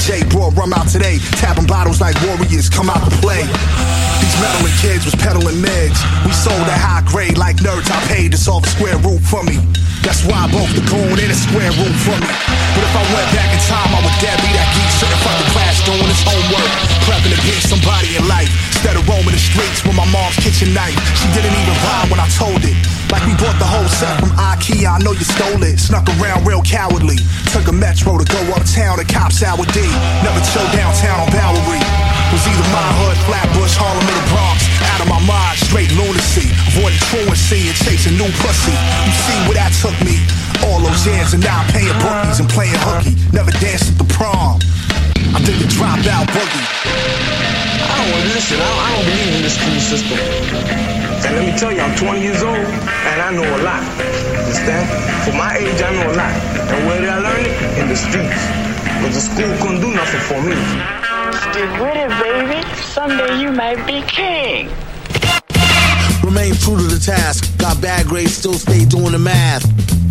J brought rum out today. Tapping bottles like warriors come out to play. These meddling kids was peddling meds. We sold at high grade like nerds. I paid this off a square root for me. That's why I broke the goon and a square root for me. But if I went back in time, I would dare be that geek of the class doing his homework. Prepping to be somebody in life. Instead of roaming the streets with my mom's kitchen knife. She didn't even rhyme when I told it. Like we bought the whole set from IKEA, I know you stole it. Snuck around real cowardly. Took a metro to go uptown to cops with D. Never chill downtown on Bowery. Was either my hood, Flatbush, Harlem, or the Bronx. Out of my mind, straight lunacy. Avoiding truancy and chasing new pussy. You see where that took me? All those years and now I'm paying bookies and playing hooky. Never danced at the prom. I did the dropout boogie. I don't want to listen. I don't, I don't believe in this school system. And let me tell you, I'm 20 years old and I know a lot. Understand? For my age, I know a lot. And where did I learn it? In the streets. Because the school couldn't do nothing for me. Stick with it, baby. Someday you might be king. Remain true to the task. Got bad grades, still stay doing the math.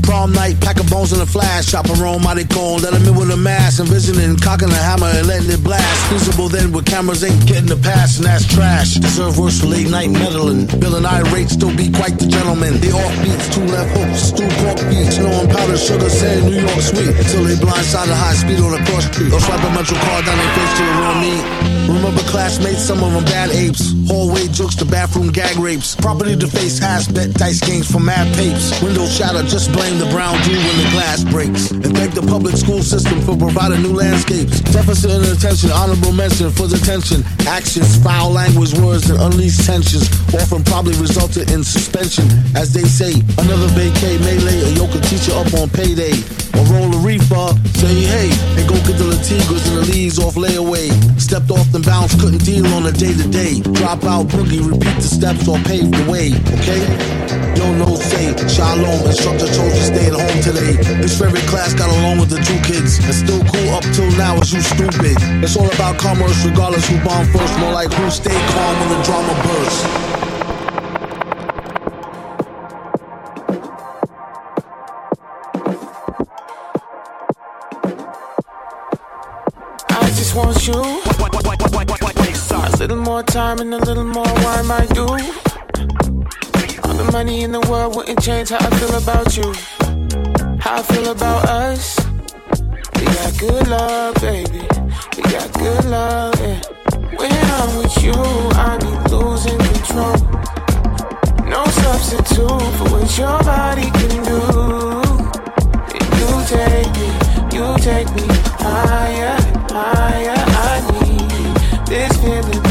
Prom night, pack of bones in a flash. Chop a roam, mighty cone, let him in with a mask. Envisioning cocking a hammer and letting it blast. Feasible then with cameras ain't getting the pass, and that's trash. Deserve worse for late night meddling. Bill and irate, still be quite the gentleman. The off beats, two left hooks, stew pork beats. No on powder, sugar, sand, New York sweet. Till they blindside a high speed on the cross street. Or swipe a metro card down their face to the raw meat. Remember classmates, some of them bad apes. Hallway jokes to bathroom gag rapes. Property to face ass bet dice games for mad papes. Windows shatter, just blame the brown dew when the glass breaks. And thank the public school system for providing new landscapes. Deficit in attention, honorable mention for detention. Actions, foul language, words, and unleashed tensions often probably resulted in suspension. As they say, another vacay lay a yoke teacher up on payday. Or roll a reefer, say hey, and go get the Latigas and the leaves off layaway. Stepped off the bounce, couldn't deal on a day to day. Drop out boogie, repeat the steps or pave the way, okay? Shalom, instructor told you stay at home today. This favorite class got along with the two kids, and still cool up till now is you stupid. It's all about commerce, regardless who bomb first, more like who stay calm when the drama bursts. I just want you. A little more time and a little more money in the world wouldn't change how I feel about you. How I feel about us. We got good love, baby. We got good love, yeah. When I'm with you, I be losing control. No substitute for what your body can do. You take me, you take me higher, higher. I need this feeling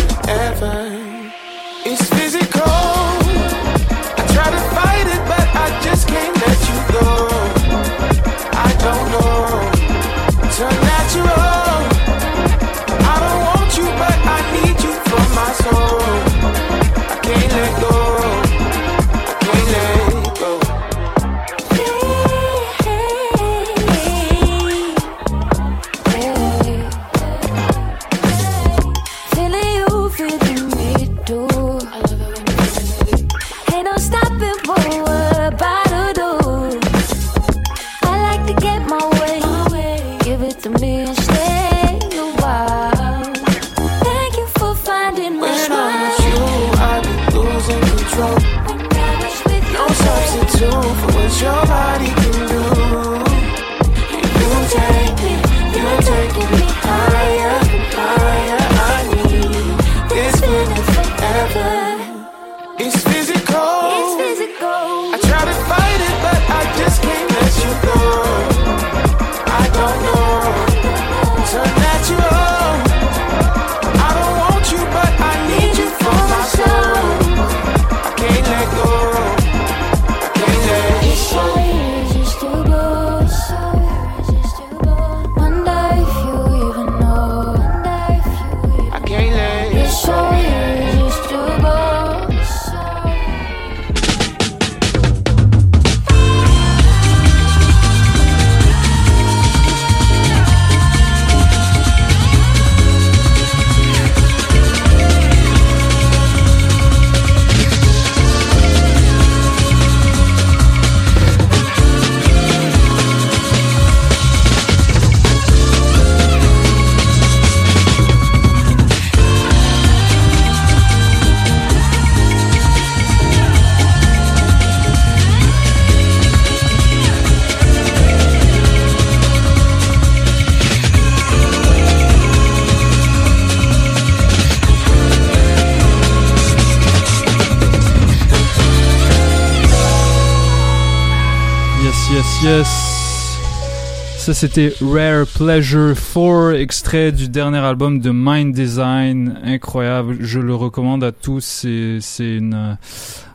Ça, c'était Rare Pleasure 4, extrait du dernier album de Mind Design. Incroyable. Je le recommande à tous. C'est, une,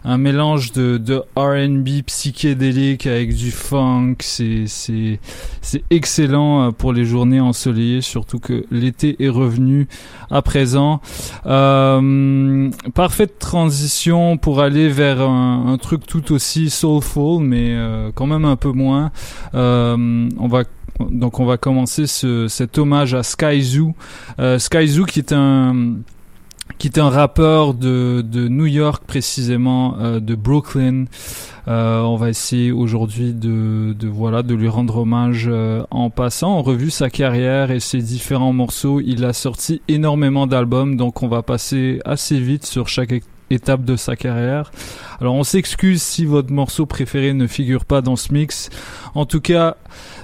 un mélange de, de R&B psychédélique avec du funk. C'est, excellent euh, pour les journées ensoleillées, surtout que l'été est revenu à présent. Euh, parfaite transition pour aller vers un, un, truc tout aussi soulful, mais euh, quand même un peu moins. Euh, on va donc on va commencer ce, cet hommage à Sky Zoo. Euh, Sky qui est un rappeur de, New York précisément, euh, de Brooklyn. Euh, on va essayer aujourd'hui de, voilà de lui rendre hommage en passant en revue sa carrière et ses différents morceaux. Il a sorti énormément d'albums, donc on va passer assez vite sur chaque étape de sa carrière. Alors on s'excuse si votre morceau préféré ne figure pas dans ce mix. En tout cas,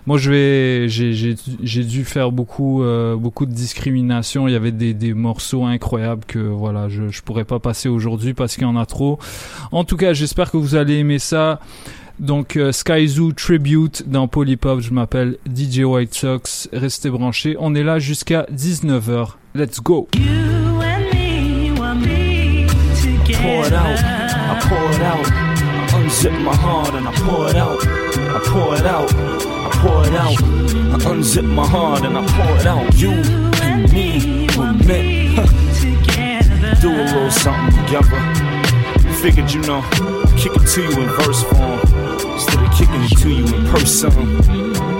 moi je vais j'ai dû faire beaucoup euh, beaucoup de discrimination il y avait des, morceaux incroyables que voilà je je pourrais pas passer aujourd'hui parce qu'il y en a trop. En tout cas j'espère que vous allez aimer ça. Donc euh, Sky Zoo Tribute dans Polypop je m'appelle DJ White Sox. Restez branchés. On est là jusqu'à 19h let's go pour it out, I pour it out. I unzip my heart and I pour it out. I pour it out, I pour it out. I unzip my heart and I pour it out. You and me were meant do a little something together. Figured, you know, kick it to you in verse form instead of kicking it to you in person.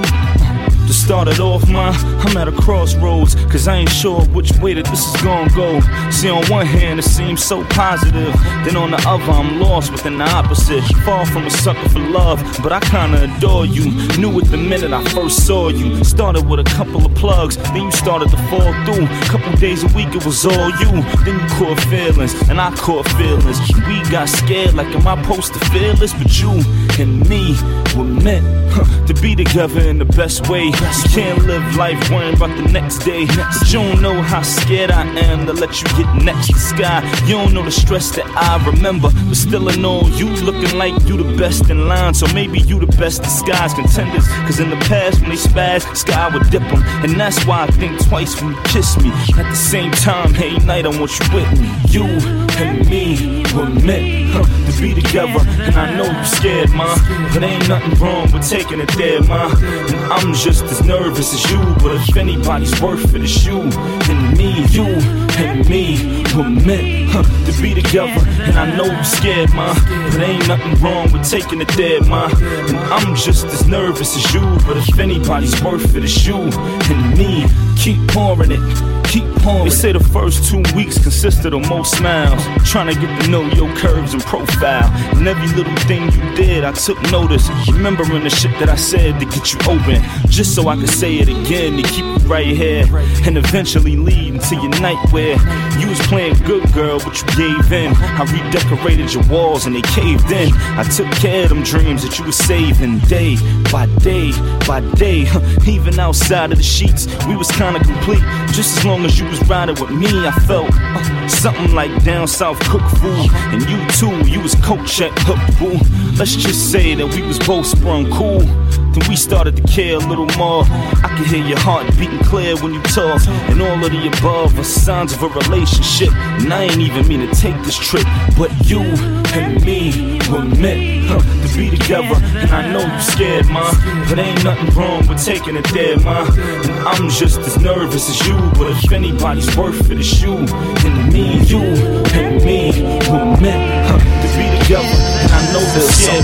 To start it off, ma, I'm at a crossroads, cause I ain't sure which way that this is gonna go. See, on one hand, it seems so positive, then on the other, I'm lost within the opposite. Far from a sucker for love, but I kinda adore you. Knew it the minute I first saw you. Started with a couple of plugs, then you started to fall through. Couple days a week, it was all you. Then you caught feelings, and I caught feelings. We got scared, like, am I supposed to feel this? But you and me were meant huh, to be together in the best way. You can't live life worrying about the next day. But you don't know how scared I am to let you get next to sky. You don't know the stress that I remember. But still, I know you looking like you the best in line. So maybe you the best disguised contenders. Cause in the past, when they spaz, sky would dip them. And that's why I think twice when you kiss me. At the same time, hey, night, I want you with me. You and me were meant huh, to be together. And I know you scared, ma. But ain't nothing wrong with taking it there, ma. And I'm just as nervous as you. But if anybody's worth it, it's you and me. You and me were meant huh, to be together. And I know you're scared, ma. But ain't nothing wrong with taking a there, ma. And I'm just as nervous as you. But if anybody's worth it, it's you and me. Keep pouring it. Keep pouring. They say the first two weeks consisted of most smiles. Trying to get to know your curves and profile. And every little thing you did, I took notice. Remembering the shit that I said to get you open. Just so I could say it again to keep you right here. And eventually lead into your nightwear. You was playing good girl, but you gave in. I redecorated your walls and they caved in. I took care of them dreams that you were saving day by day by day. Even outside of the sheets, we was kinda complete. Just as long as you was riding with me, I felt uh, something like down south cook food. And you too, you was coach at Hook Boo. Let's just say that we was both sprung cool. Then we started to care a little more. I could hear your heart beating clear when you talk. And all of the above are signs of a relationship. And I ain't even mean to take this trip, but you and me were meant huh, to be together. And I know you're scared, ma. But ain't nothing wrong with taking it there, ma. And I'm just as nervous as you. But if anybody's worth it, it's you and me. You and me were meant huh, to be together. And I know you scared,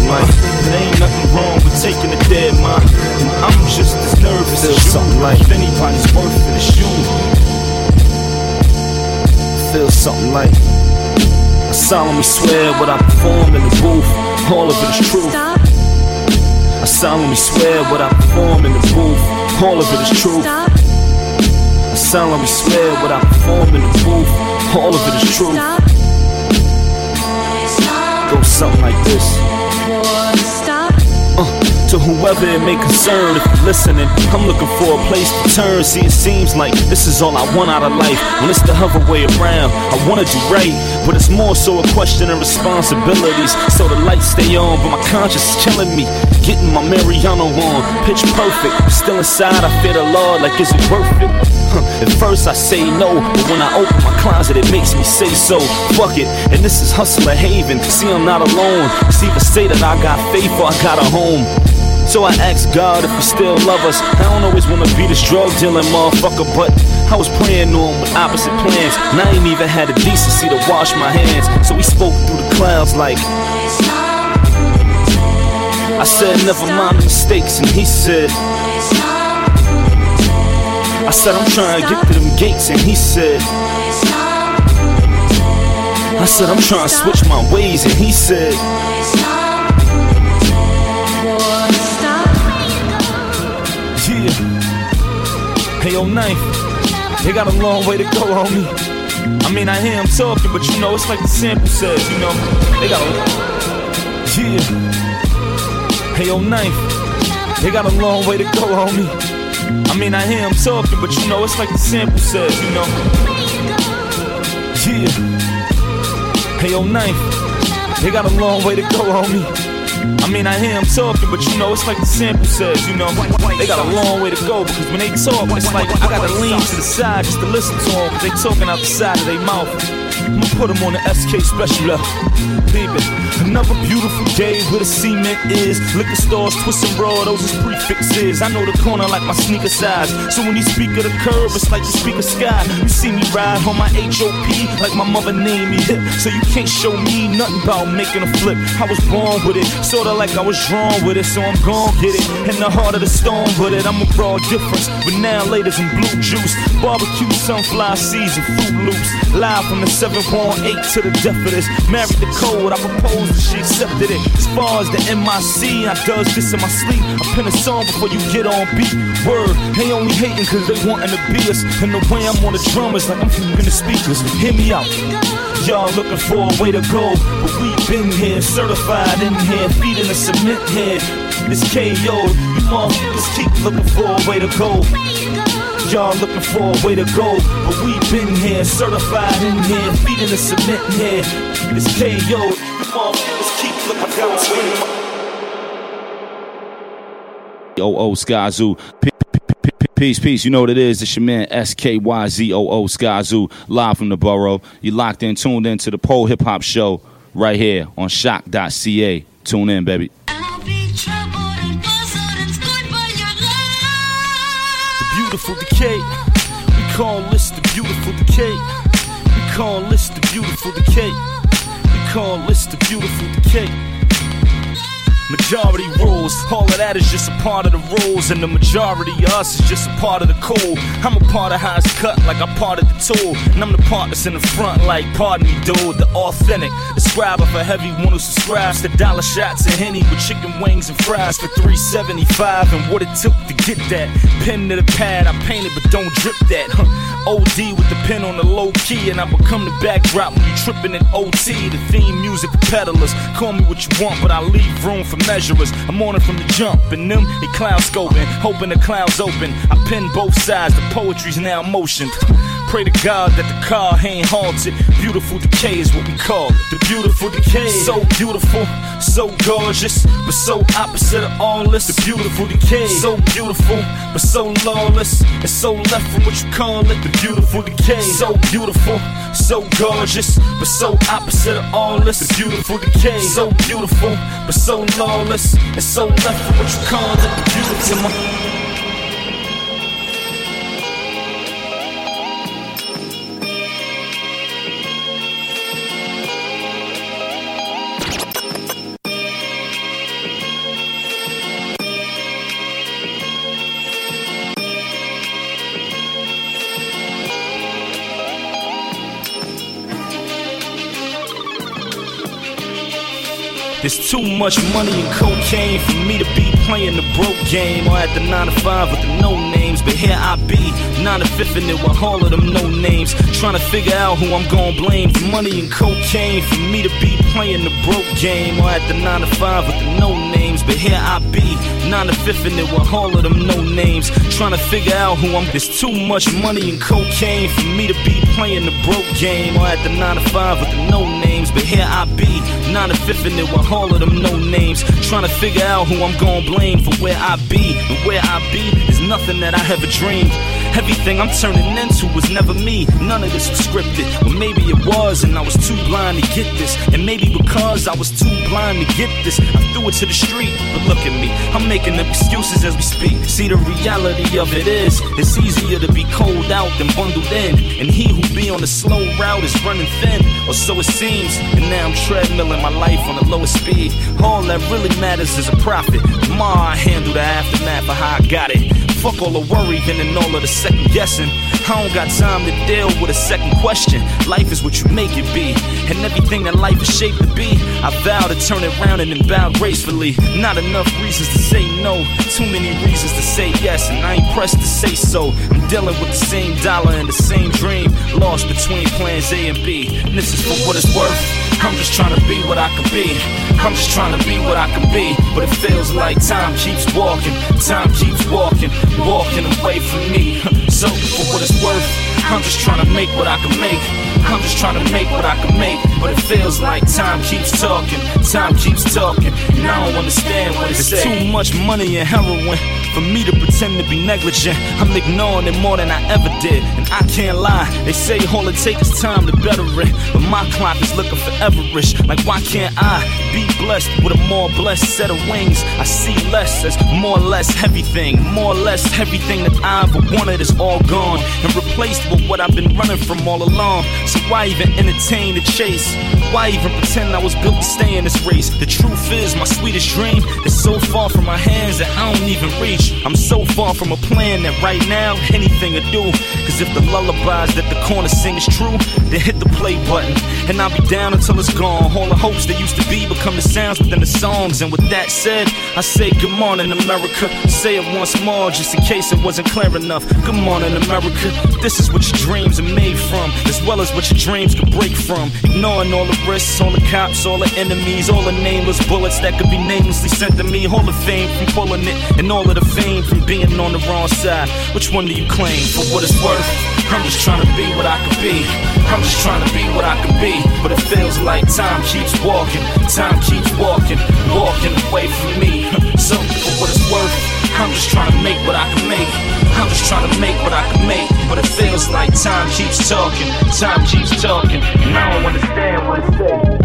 something like I solemnly swear what I perform in the booth, all of it is true. I solemnly swear what I perform in the booth, all of it is true. I solemnly swear what I perform in the booth, all of it is true. Goes something like this. To whoever it may concern. If you're listening, I'm looking for a place to turn. See, it seems like this is all I want out of life. When it's the other way around, I wanna do right, but it's more so a question of responsibilities. So the lights stay on, but my conscience is killing me. Getting my Mariano on, pitch perfect. Still inside, I fear the Lord, like is it worth it? At first I say no, but when I open my closet, it makes me say so. Fuck it, and this is hustler haven. See, I'm not alone. It's either say that I got faith or I got a home. So I asked God if He still love us. I don't always wanna be this drug dealing motherfucker, but I was praying on with opposite plans, and I ain't even had the decency to wash my hands. So He spoke through the clouds like. I said, never mind the mistakes, and He said. I said, I'm trying to get to them gates, and He said. I said, I'm trying to switch my ways, and He said. Hey, yo, knife. They got a long way to go me. I mean, I hear him talking, but you know, it's like the sample says, you know. They got a. Yeah. Hey, yo, knife. They got a long way to go me. I mean, I hear him talking, but you know, it's like the sample says, you know. Yeah. Hey, yo, knife. They got a long way to go me. I mean, I hear him talking, but you know, it's like the sample says, you know. They got a long way to go because when they talk, it's like I gotta lean to the side just to listen to them. They talking out the side of their mouth. I'ma put them on the SK special level. Baby, another beautiful day where the cement is. Liquor stores, twist and roll, those is prefixes. I know the corner like my sneaker size. So when you speak of the curb, it's like you speak of sky. You see me ride on my HOP like my mother named me hip. So you can't show me nothing about making a flip. I was born with it, sorta like I was drawn with it. So I'm gon' get it. In the heart of the storm, but it, I'm a broad difference. But now, ladies in blue juice, barbecue, sunflower seeds, and fruit loops. Live from the 718 to the death of this. Married the code, I proposed and she accepted it. As far as the MIC, I does this in my sleep. I pen a song before you get on beat. Word, they only hating cause they wanting to be us. And the way I'm on the drum is like I'm flipping the speakers. Hear me out. Y'all looking for a way to go, but we been here, certified in here, feeding the cement here. It's KO, you motherfuckers keep looking for a way to go. Y'all looking for a way to go, but we been here, certified in here, feeding the cement here. It's KO, you motherfuckers keep looking for a way. Yo, oh, Skyzoo. P- p- p- p- Peace, peace. You know what it is. It's your man SKYZOO Sky Zoo, live from the borough. You locked in, tuned in to the Pole Hip Hop Show right here on CHOQ.ca. Tune in, baby. Decay. We call this the beautiful decay. We call this the beautiful decay. We call this the beautiful decay. Majority rules, all of that is just a part of the rules, and the majority of us is just a part of the cool. I'm a part of how it's cut, like I'm part of the tool, and I'm the part that's in the front, like pardon me, dude, the authentic. The scriber for heavy one who subscribes to dollar shots and henny with chicken wings and fries for 375, and what it took to get that pen to the pad. I painted, but don't drip that. Huh. OD with the pen on the low key, and I become the backdrop when you tripping at OT. The theme music for peddlers. Call me what you want, but I leave room for measurers. I'm on it from the jump, and them they cloud scoping, hoping the clouds open. I pin both sides, the poetry's now motioned. Pray to God that the car ain't halted. Beautiful decay is what we call it. The beautiful decay. So beautiful, so gorgeous, but so opposite of all this. The beautiful decay. So beautiful, but so lawless, and so left from what you call it. The beautiful decay. So beautiful, so gorgeous, but so opposite of all this. The beautiful decay. So beautiful, but so lawless, and so left from what you call it. The beautiful. There's too much money and cocaine for me to be playing the broke game or at the 9 to 5 with the no names. but here I be, not a fifth in it with all of them no names. Trying to figure out who I'm gonna blame for money and cocaine. For me to be playing the broke game or at the 9 to 5 with the no names, but here I be, a fifth in it with all of them no names. Trying to figure out who I'm. There's too much money and cocaine for me to be playing the broke game or at the 9 to 5 with the no names, but here I be, a fifth in it with all of them no names. Trying to figure out who I'm gonna blame for where I be, and where I be is nothing that I ever dreamed. Everything I'm turning into was never me. None of this was scripted. Or maybe it was, and I was too blind to get this. And maybe because I was too blind to get this, I it to the street. But look at me, I'm making up excuses as we speak. See, the reality of it is, it's easier to be cold out than bundled in. And he who be on the slow route is running thin, or so it seems. And now I'm treadmilling my life on the lowest speed. All that really matters is a profit. Tomorrow I handle the aftermath of how I got it. Fuck all the worrying and all of the second guessing. I don't got time to deal with a second question. Life is what you make it be, and everything that life is shaped to be. I vow to turn it around and then bow gracefully. Not enough reasons to say no, too many reasons to say yes, and I ain't pressed to say so. I'm dealing with the same dollar and the same dream, lost between plans A and B. And this is for what it's worth. I'm just trying to be what I can be. I'm just trying to be what I can be. But it feels like time keeps walking, time keeps walking, walking away from me. *laughs* So, for what it's worth, I'm just trying to make what I can make. I'm just trying to make what I can make. But it feels like time keeps talking, time keeps talking. And I don't understand what it's too much money and heroin for me to pretend to be negligent. I'm ignoring it more than I ever did. And I can't lie, they say all it takes is time to better it. But my clock is looking foreverish. Like, why can't I be blessed with a more blessed set of wings? I see less as more or less everything. More or less everything that I ever wanted is all gone and replaced with what I've been running from all along. So why even entertain the chase? Why even pretend I was built to stay in this race? The truth is, my sweetest dream is so far from my hands that I don't even reach. I'm so far from a plan that right now anything I do. Cause if the lullabies that the corner sing is true, then hit the play button. And I'll be down until it's gone. All the hopes that used to be become the sounds within the songs. And with that said, I say good morning, America. Say it once more, just in case it wasn't clear enough. Good morning, America. This is what your dreams are made from, as well as what your dreams could break from. Ignoring all the risks, all the cops, all the enemies, all the nameless bullets that could be namelessly sent to me. All the fame from pulling it, and all of the fame from being on the wrong side. Which one do you claim for what it's worth? I'm just trying to be what I can be. I'm just trying to be what I can be. But it feels like time keeps walking, time keeps walking, walking away from me. *laughs* So, for what it's worth, I'm just trying to make what I can make. I'm just trying to make what I can make. But it feels like time keeps talking, time keeps talking. And I don't understand what it says.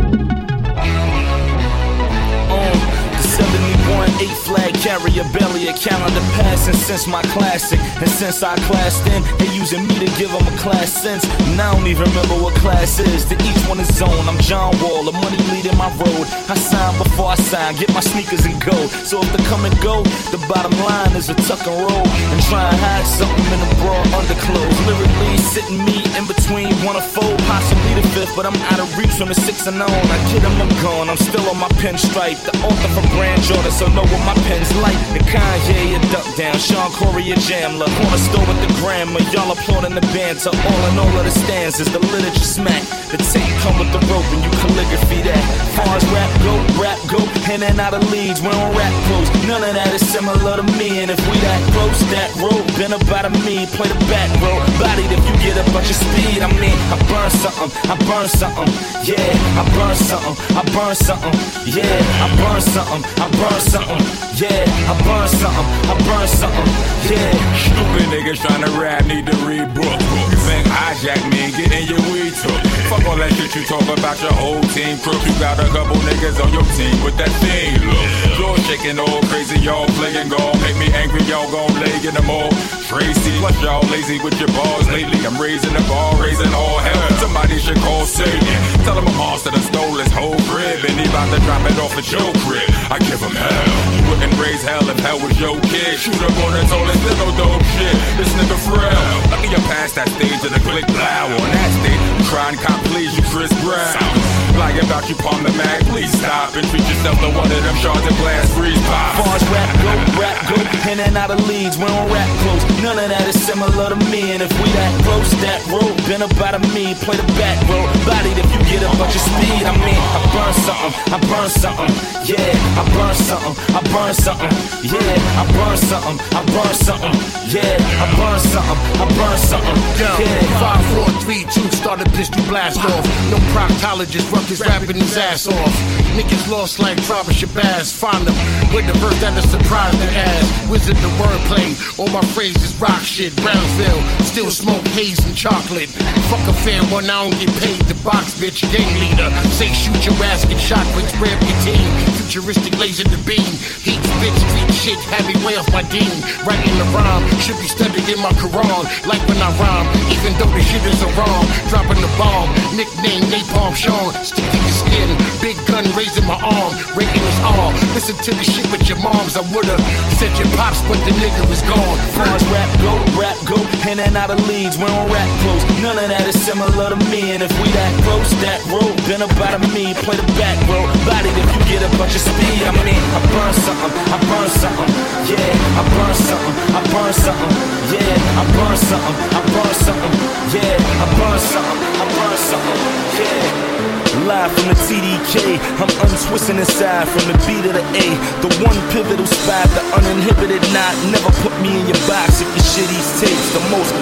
On the 71 8 flag carrier, barely a calendar passing since my classic. And since I classed in, they using me to give them a class sense. And I don't even remember what class is. To each one is own. I'm John Wall, the money leading my road. I sign before I sign, get my sneakers and go. So if the come and go, the bottom line is a tuck and roll. And try and hide something in the broad underclothes. Lyrically sitting me in between one of four, possibly the fifth, but I'm out of reach from the six and on. I kid them, I'm gone. I'm still on my pinstripe. The author from Brand Jordan, so know what my pen's light. And Kanye, a duck down. Sean Corey, a jamler. Corner store with the grammar. Y'all applauding the banter. All in all of the stanzas, the literature smack. The tape come with the rope and you calligraphy that. Far as rap go, rap go. In and out of leads, we don't rap close. None of that is similar to me. And if we that close, that road been about a me. Play the back road. Bodied if you get up at your speed. I mean, I burn something. I burn something. Yeah, I burn something. I burn something. Yeah, I burn something. I burn something. Yeah, I burn something. I burn something. Yeah. Stupid niggas trying to rap need to read book. You think hijack me and get in your weed took. Fuck all that shit you talk about your whole team crook. You got a couple niggas on your team with that thing look. Floor shaking all crazy, y'all playing golf. Make me angry, y'all gon' lay in the mall. Tracy, plus y'all lazy with your balls lately. I'm raising the bar, raising all hell. Somebody should call Satan. Tell him a monster that stole his whole crib. And he about to drop it off at your crib. I give him hell. You wouldn't raise hell if hell was your kid. Shoot up on his own, it's no dope shit. This nigga frail. Lucky you past that stage of the click loud on that stage. Try and cop please you Chris Brown. Flag about you palm the mag. Please stop and treat yourself to one of them shards of glass freeze pops. Bars rap go, rap go, in and out of leads, we don't rap close. None of that is similar to me, and if we that close, that road been about a me. Play the back road, bodied if you get a bunch of speed. I mean, I burn something, I burn something, yeah. I burn something, I burn something, yeah. I burn something, I burn something, yeah. I burn something, I burn something, yeah. Five, four, three, two, started pistol blast off. No proctologist, Ruckus rapping his ass off. Niggas lost like Travis Shabazz. Find them with the verse that is surprise their ass. Wizard the wordplay, all my phrases rock shit. Brownsville, still smoke haze and chocolate. Fuck a fan one, I don't get paid. The box bitch, gang leader. Say shoot your ass, get shot, quick spread your team. Futuristic laser to beam. Heat bitch, street shit, heavy way off my dean. Writing the rhyme, should be studied in my Quran. Like when I rhyme, even though the shit is a wrong. Dropping the bomb, nickname Napalm Sean. Stick to your skin, big gun raising my arm. Rating us all. Listen to the shit with your moms. I would've said your pops, but the nigga was gone. Bars rap go, rap go, in and out of leads, we don't rap close. None of that is similar to me, and if we that close, that road been about me. Play the back road, bodied if you get a bunch of speed. I mean, I burn something, I burn something, yeah. I burn something, I burn something, yeah. I burn something, I burn something, yeah. I burn something, I burn something, yeah. Live from the TDK, I'm untwisting inside from the B to the A. The one pivotal spot, the uninhibited knot. Never put me in your box if your shitty's takes the most.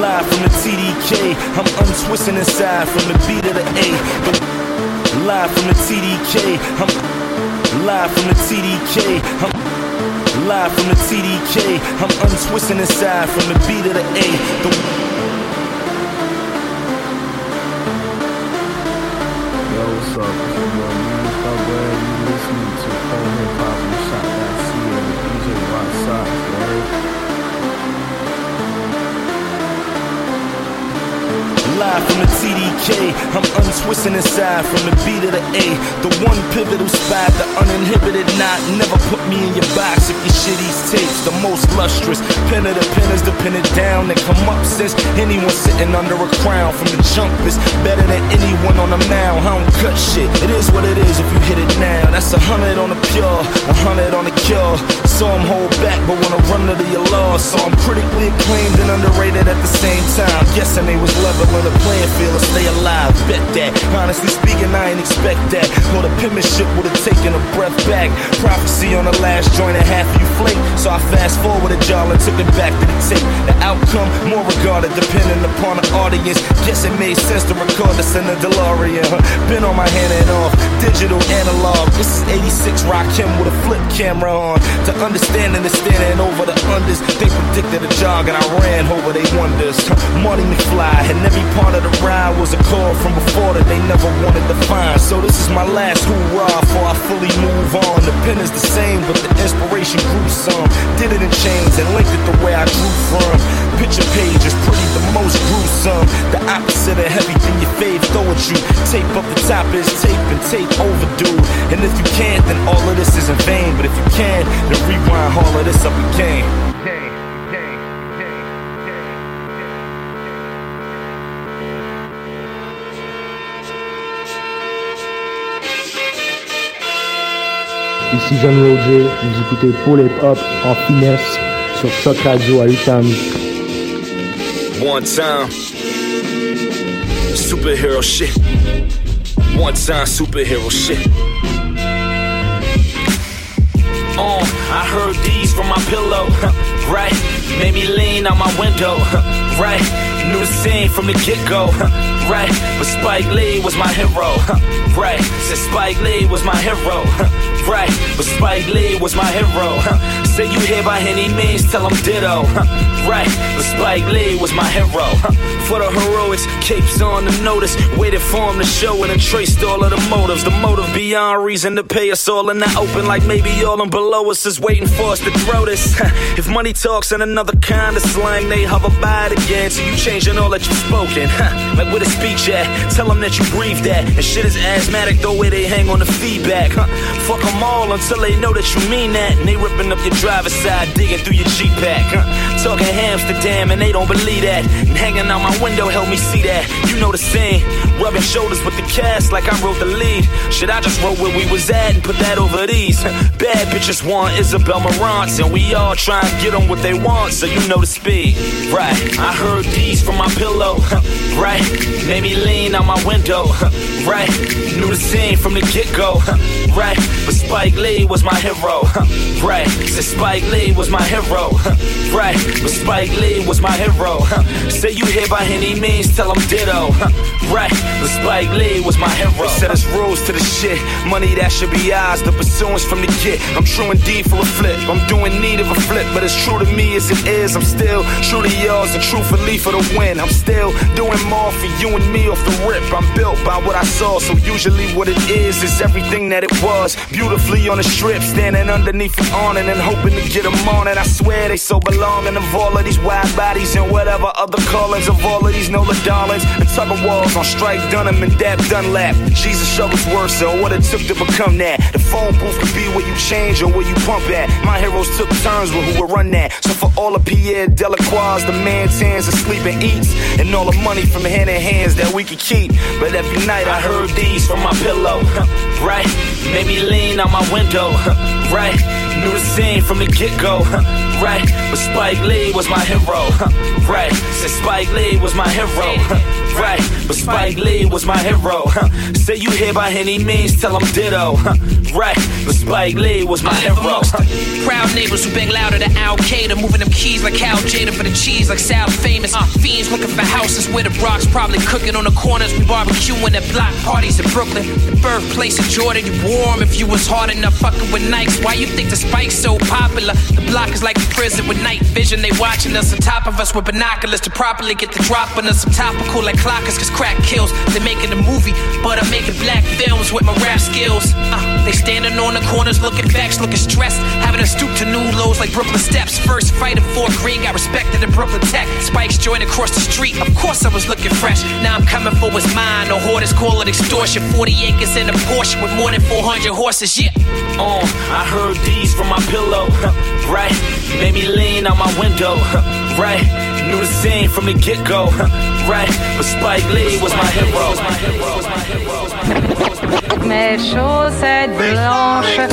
Live from the TDK, I'm untwisting inside from the B to the A. The live from the TDK, I'm live from the TDK. I'm live from the TDK, I'm untwisting inside from the B to the A. The Yo, what's up? It's your boy Man Thugware. You listening to Cold Hip Hop and CHOQ.ca DJ Rock Socks, word. Live from the TDK, I'm untwisting inside from the B to the A. The one pivotal spot, the uninhibited knot. Never put me in your box if your shitty's tapes. The most lustrous pen of the penners to pin it down and come up since anyone sitting under a crown. From the jump is better than anyone on the mound. I don't cut shit, it is what it is if you hit it now. That's a hundred on the pure, a hundred on the cure. So I'm hold back, but wanna run to the law. So I'm critically acclaimed and underrated at the same time. Guessing they was leveling the playing field to stay alive. Bet that. Honestly speaking, I ain't expect that. Or the penmanship would have taken a breath back. Prophecy on the last joint and half you flake. So I fast forwarded y'all and took it back to the tape. The outcome more regarded depending upon the audience. Guess it made sense to record this in the DeLorean. Been on my hand and off, digital analog. This is 86 Rakim with a flip camera on. To understand and standing over the unders. They predicted a jog and I ran over they wonders. Marty McFly and every part of the ride was a call from before that they never wanted to find. So this is my last hoorah before I fully move on. The pen is the same, but the inspiration grew some. Did it in chains and linked it the way I drew from. Picture page is pretty the most gruesome. The opposite of heavy, everything your fave throw at you. Tape up the top is tape and tape overdue. And if you can't, then all of this is in vain. But if you can, then rewind all of this up again. Ici John Roger, vous écoutez Paul Hip Hop en finesse sur CHOQ Radio à Utami. One time, superhero shit. One time, superhero shit. Oh, I heard these from my pillow, *laughs* right? Made me lean out my window, *laughs* right? Knew the scene from the get go, *laughs* right? But Spike Lee was my hero, *laughs* right? Said Spike Lee was my hero, *laughs* right? But Spike Lee was my hero. *laughs* Say you here by any means, tell him ditto, right? But Spike Lee was my hero. For the heroics, capes on the notice, waited for him to show it and traced all of the motives. The motive beyond reason to pay us all in the open, like maybe all them below us is waiting for us to throw this. if money talks in another kind of slang, they hover by it again. So you changing all that you've spoken. like where the speech at? Tell them that you breathe that. And shit is asthmatic, the way they hang on the feedback. Huh? Fuck them all until they know that you mean that. And they ripping up your driver's side, digging through your G pack. Huh? Talking Amsterdam, and they don't believe that. And hanging out my window help me see that. You know the scene. Rubbing shoulders with the cast like I wrote the lead. Should I just wrote where we was at and put that over these? Bad bitches want Isabel Marantz, and we all try and get them what they want, so you know the speed. Right, I heard these from my pillow. *laughs* Right, made me lean out my window. *laughs* Right, knew the scene from the get go. *laughs* Right, but Spike Lee was my hero. Right, said Spike Lee was my hero. Right, but Spike Lee was my hero. Say you here by any means, tell him ditto. Right, but Spike Lee was my hero. Set us rules to the shit. Money that should be ours, the pursuance from the get. I'm true indeed for a flip. I'm doing need of a flip, but as true to me as it is. I'm still true to yours and truthfully for the win. I'm still doing more for you and me off the rip. I'm built by what I saw, so usually what it is is everything that it was. Beautifully on the strip, standing underneath an awning and hoping to get them on it. I swear they so belonging of all of these wide bodies and whatever other callings of all of these Nola darlings and tugger walls on Strike Dunham and Dap Dunlap. Jesus Shuttlesworth, so what it took to become that. The phone booth could be where you change or where you pump at. My heroes took turns with who would run that. So for all of Pierre Delacroix, the man tans and sleep and eats, and all the money from hand in hands that we could keep. But every night I heard these from my pillow, *laughs* right? Made me lean out my window, *laughs* right? Knew the scene from the get go, *laughs* right? But Spike Lee was my hero, right? Said Spike Lee was my hero, right? But Spike Lee was my hero. *laughs* Say you here by any means, tell him ditto, right? But Spike Lee was my hero. Proud neighbors who bang louder than Al Qaeda, moving them keys like Al Jada for the cheese, like Sal famous. Uh, fiends looking for houses where the Brock's probably cooking on the corners. We barbecuing at block parties in Brooklyn, the birthplace of Jordan. You warm if you was hard enough fucking with Nikes. Why you think the spike's so popular? The block is like a prison with night vision. They watching us on top of us with binoculars to properly get the drop on us. I'm topical like clockers, cause crack kills. They making a movie, but I'm making black films with my rap skills. Uh, they standing on the corners looking vexed, looking stressed, having to stoop to new lows like Brooklyn steps. First fight at Fort Greene, got respected in Brooklyn Tech. Spike's Joint across the street, of course I was looking fresh. Now I'm coming for what's mine. The hoarders call it extortion. 40 acres in a Porsche with more than 400 horses. Yeah. Uh, I heard these from my pillow, *laughs* right? Made me lean out my window, *laughs* right? Knew the scene from the get go, right? But Spike Lee was my hero. Mes chaussettes blanches.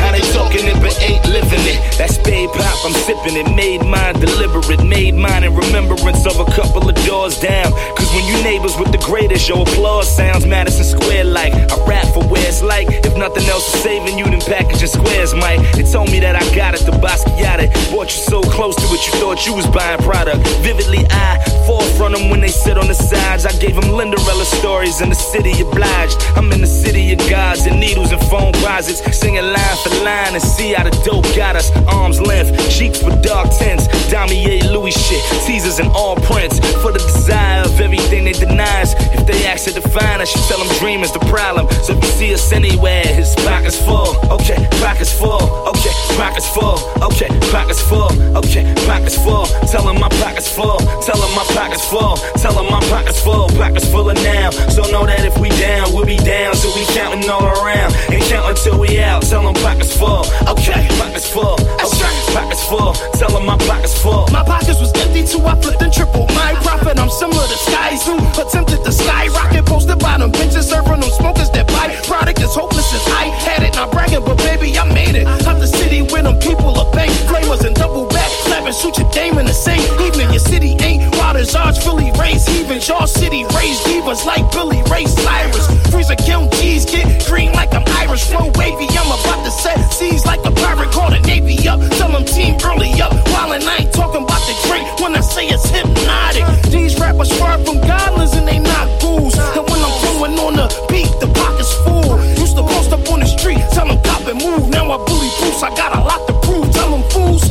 How they talking it but ain't living it. That spade pop, I'm sipping it. Made mine deliberate, made mine in remembrance of a couple of doors down. Cause when you neighbors with the greatest, your applause sounds Madison Square like. I rap for where it's like. If nothing else is saving you, then packaging squares, Mike. They told me that I got it, the Basquiat it. Brought you so close to it, you thought you was buying product. Vividly, I fall from them when they sit on the sides. I gave them Linderella stories in the city obliged. I'm in the city of gods and needles and phone closets. Singing line for line and see how the dope got us. Arms length, cheeks with dark tints. Damier Louis shit, teasers and all prints. For the desire of everything they deny us. If they ask to define us, you tell them dream is the problem. So if you see us anywhere, his pockets full. Okay, pockets full. Okay, pockets full. Okay, pockets full. Okay, pockets full. Tell them my pockets full. Tell them my pockets full. Tell them my pockets full. Pockets full of now. So know that if we down, we'll be down. So we counting all around. Ain't counting till we out. Tell them pockets full. Okay, pockets full. Okay, pockets full. Tell them my pockets full. My pockets was empty too, I flipped and triple my profit. I'm similar to Skyzoo, attempted to skyrocket, posted by them bitches, serving them smokers that buy. Product is hopeless as I had it, not bragging, but baby, I made it. I'm the city where them people are bank flamers and double back, slapping, shoot your dame in the same evening. City ain't wild as ours, Philly raised heathens. Your city raised divas like Billy Ray Cyrus. Freezer kill G's, get green like I'm Irish, flow wavy. I'm about to set seas like a pirate, call the Navy up. Tell them team early up, while I ain't talking about the drink when I say it's hypnotic. These rappers far from godless and they not ghouls. And when I'm going on the beat, the pocket's full. Used to post up on the street, tell them cop and move. Now I bully boots, I got a lot to prove. Tell them fools,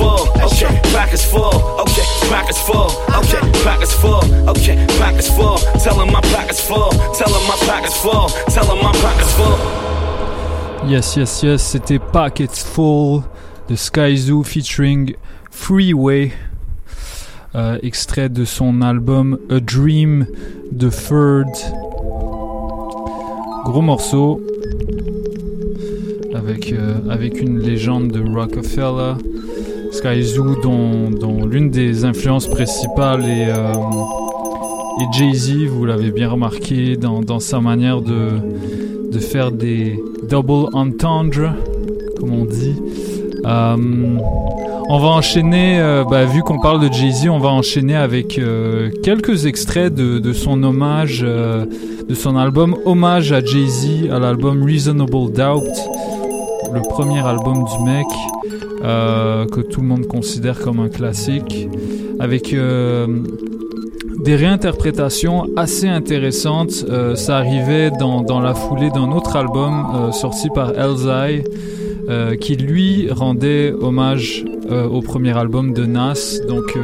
full. Okay, pockets full. Okay, pockets full. Okay, pockets full. Okay, pockets full. Tell them my pockets full. Tell them my pockets full. Tell them my pockets full. Yes, yes, yes, c'était Pockets Full de Sky Zoo featuring Freeway, euh, extrait de son album A Dream de Ferd. Gros morceau. avec, euh, avec une légende de Rockefeller, Sky Zoo, dont, l'une des influences principales est, euh, est Jay-Z, vous l'avez bien remarqué, dans, sa manière de, faire des double entendre, comme on dit. Euh, on va enchaîner, euh, bah, vu qu'on parle de Jay-Z, on va enchaîner avec quelques extraits de, son hommage, de son album Hommage à Jay-Z, à l'album Reasonable Doubt, le premier album du mec, euh, que tout le monde considère comme un classique, avec euh, des réinterprétations assez intéressantes. Euh, ça arrivait dans, dans la foulée d'un autre album sorti par Elzai, qui lui rendait hommage au premier album de Nas. Donc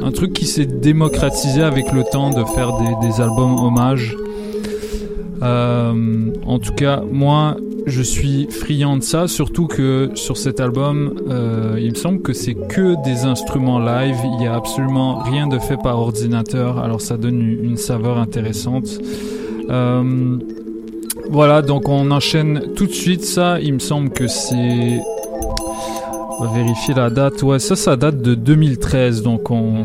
un truc qui s'est démocratisé avec le temps de faire des, des albums hommages. En tout cas, moi, je suis friand de ça, surtout que sur cet album, euh, il me semble que c'est que des instruments live. Il n'y a absolument rien de fait par ordinateur, alors ça donne une, saveur intéressante. Euh, voilà, donc on enchaîne tout de suite ça. Il me semble que c'est. On va vérifier la date. Ouais, ça, ça date de 2013, donc on,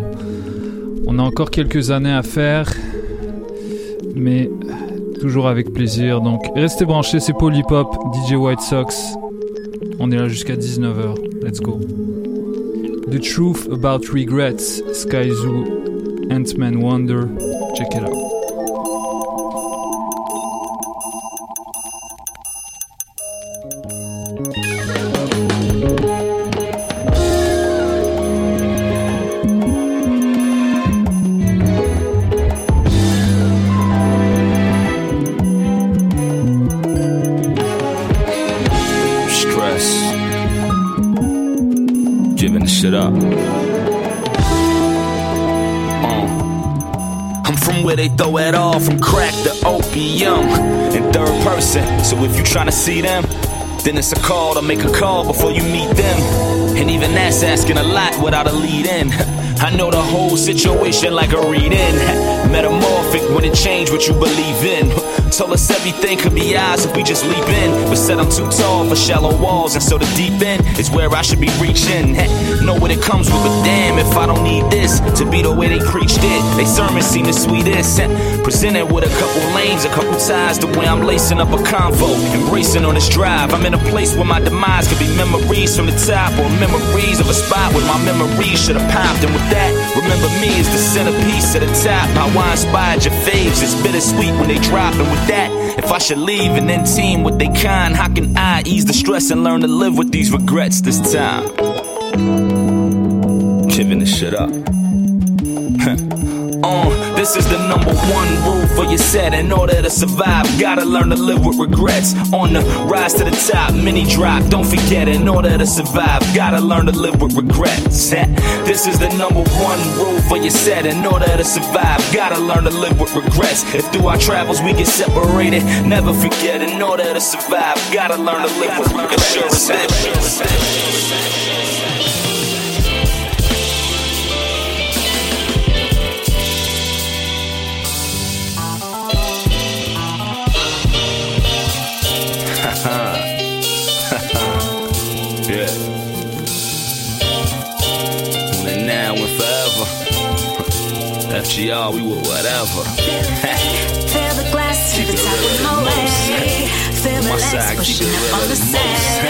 on a encore quelques années à faire. Mais toujours avec plaisir. Donc restez branchés, c'est Polypop, DJ White Sox. On est là jusqu'à 19h. Let's go. The Truth About Regrets, Sky Zoo, Ant-Man Wonder. Check it out. So if you tryna see them, then it's a call to make a call before you meet them. And even that's asking a lot without a lead in. *laughs* I know the whole situation like a read in. Metamorphic when it change what you believe in. *laughs* Told us everything could be ours if we just leap in. But said I'm too tall for shallow walls, and so the deep end is where I should be reaching. *laughs* know what it comes with, but damn if I don't need this to be the way they preached it. They sermons seem the sweetest. Presented with a couple lanes, a couple ties, the way I'm lacing up a convo. Embracing on this drive, I'm in a place where my demise could be memories from the top or memories of a spot where my memories should have popped. And with that, remember me as the centerpiece at the top. How I inspired your faves. It's bittersweet when they drop. And with that, if I should leave and then team with they kind, how can I ease the stress and learn to live with these regrets this time? Giving this shit up. Uh, this is the number one rule for your set. In order to survive, gotta learn to live with regrets. On the rise to the top, mini drop. Don't forget, in order to survive, gotta learn to live with regrets. *laughs* This is the number one rule for your set. In order to survive, gotta learn to live with regrets. If through our travels we get separated, never forget. In order to survive, gotta learn to live with regrets. FGR, we will whatever. Fill the glass to the top of my way. Feel the legs pushing up on the as most. side.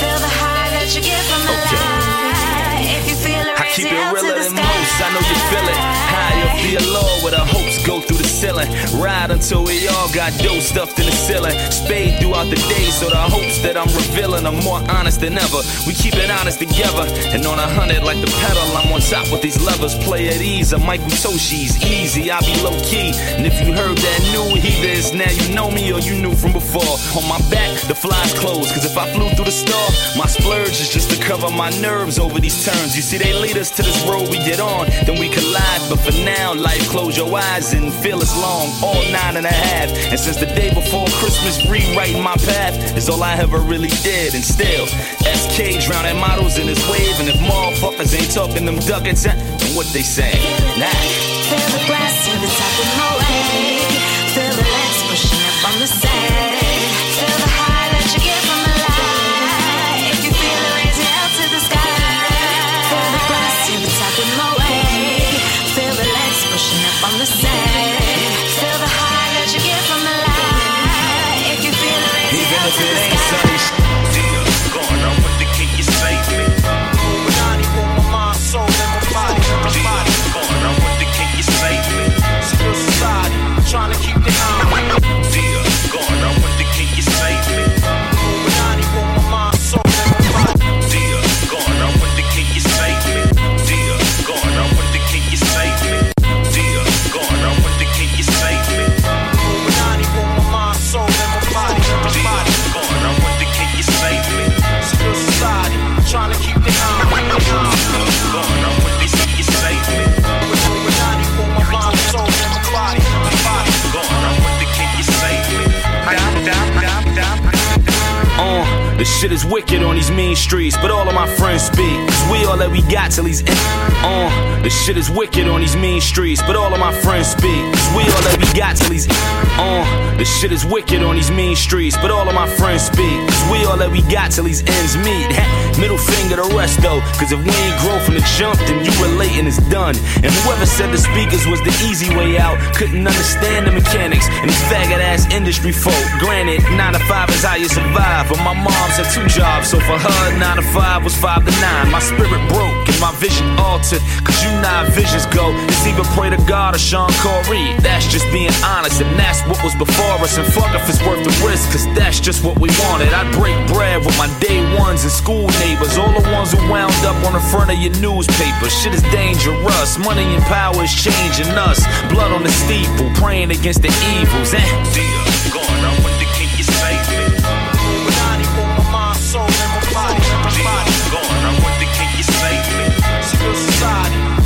Feel the high that you get from the light. If you feel I keep it realer than most. I know you feel it. High up be a law where the hopes go through the ceiling. Ride until we all got dough stuffed in the ceiling. Spade throughout the day, so the hopes that I'm revealing are more honest than ever. We keep it honest together. And on a hundred like the pedal, I'm on top with these levers. Play at ease. I'm Michael Toshi's easy. I be low key. And if you heard that new, either it's now you know me or you knew from before. On my back, the flies closed. Cause if I flew through the store, my splurge is just to cover my nerves over these turns. You see, they lead us to this road we get on, then we collide. But for now, life close your eyes and feel it's long, all nine and a half. And since the day before Christmas, rewriting my path is all I ever really did. And still, SK drowning models in his wave. And if motherfuckers ain't talking them ducats, then what they saying? Nah. Feel the glass to the top of my way. Shit is wicked on these mean streets, but all of my friends speak. Cause we all that we got till he's in. Uh, the shit is wicked on these mean streets, but all of my friends speak. Cause we all that we got till he's in. Uh, the shit is wicked on these mean streets, but all of my friends speak. Cause we all that we got till these ends meet. Middle finger to rest though, cause if we ain't grow from the jump, then you relate and it's done. And whoever said the speakers was the easy way out, couldn't understand the mechanics and these faggot ass industry folk. Granted, 9 to 5 is how you survive, but my mom's had two jobs, so for her, 9 to 5 was 5 to 9. My spirit broke and my vision altered, cause you how visions go. It's either pray to God or Shawn Corey. That's just being honest, and that's what was before us. And fuck if it's worth the risk, cause that's just what we wanted. I'd break bread with my day ones and school neighbors, all the ones who wound up on the front of your newspaper. Shit is dangerous, money and power is changing us. Blood on the steeple, praying against the evils. God, I wonder can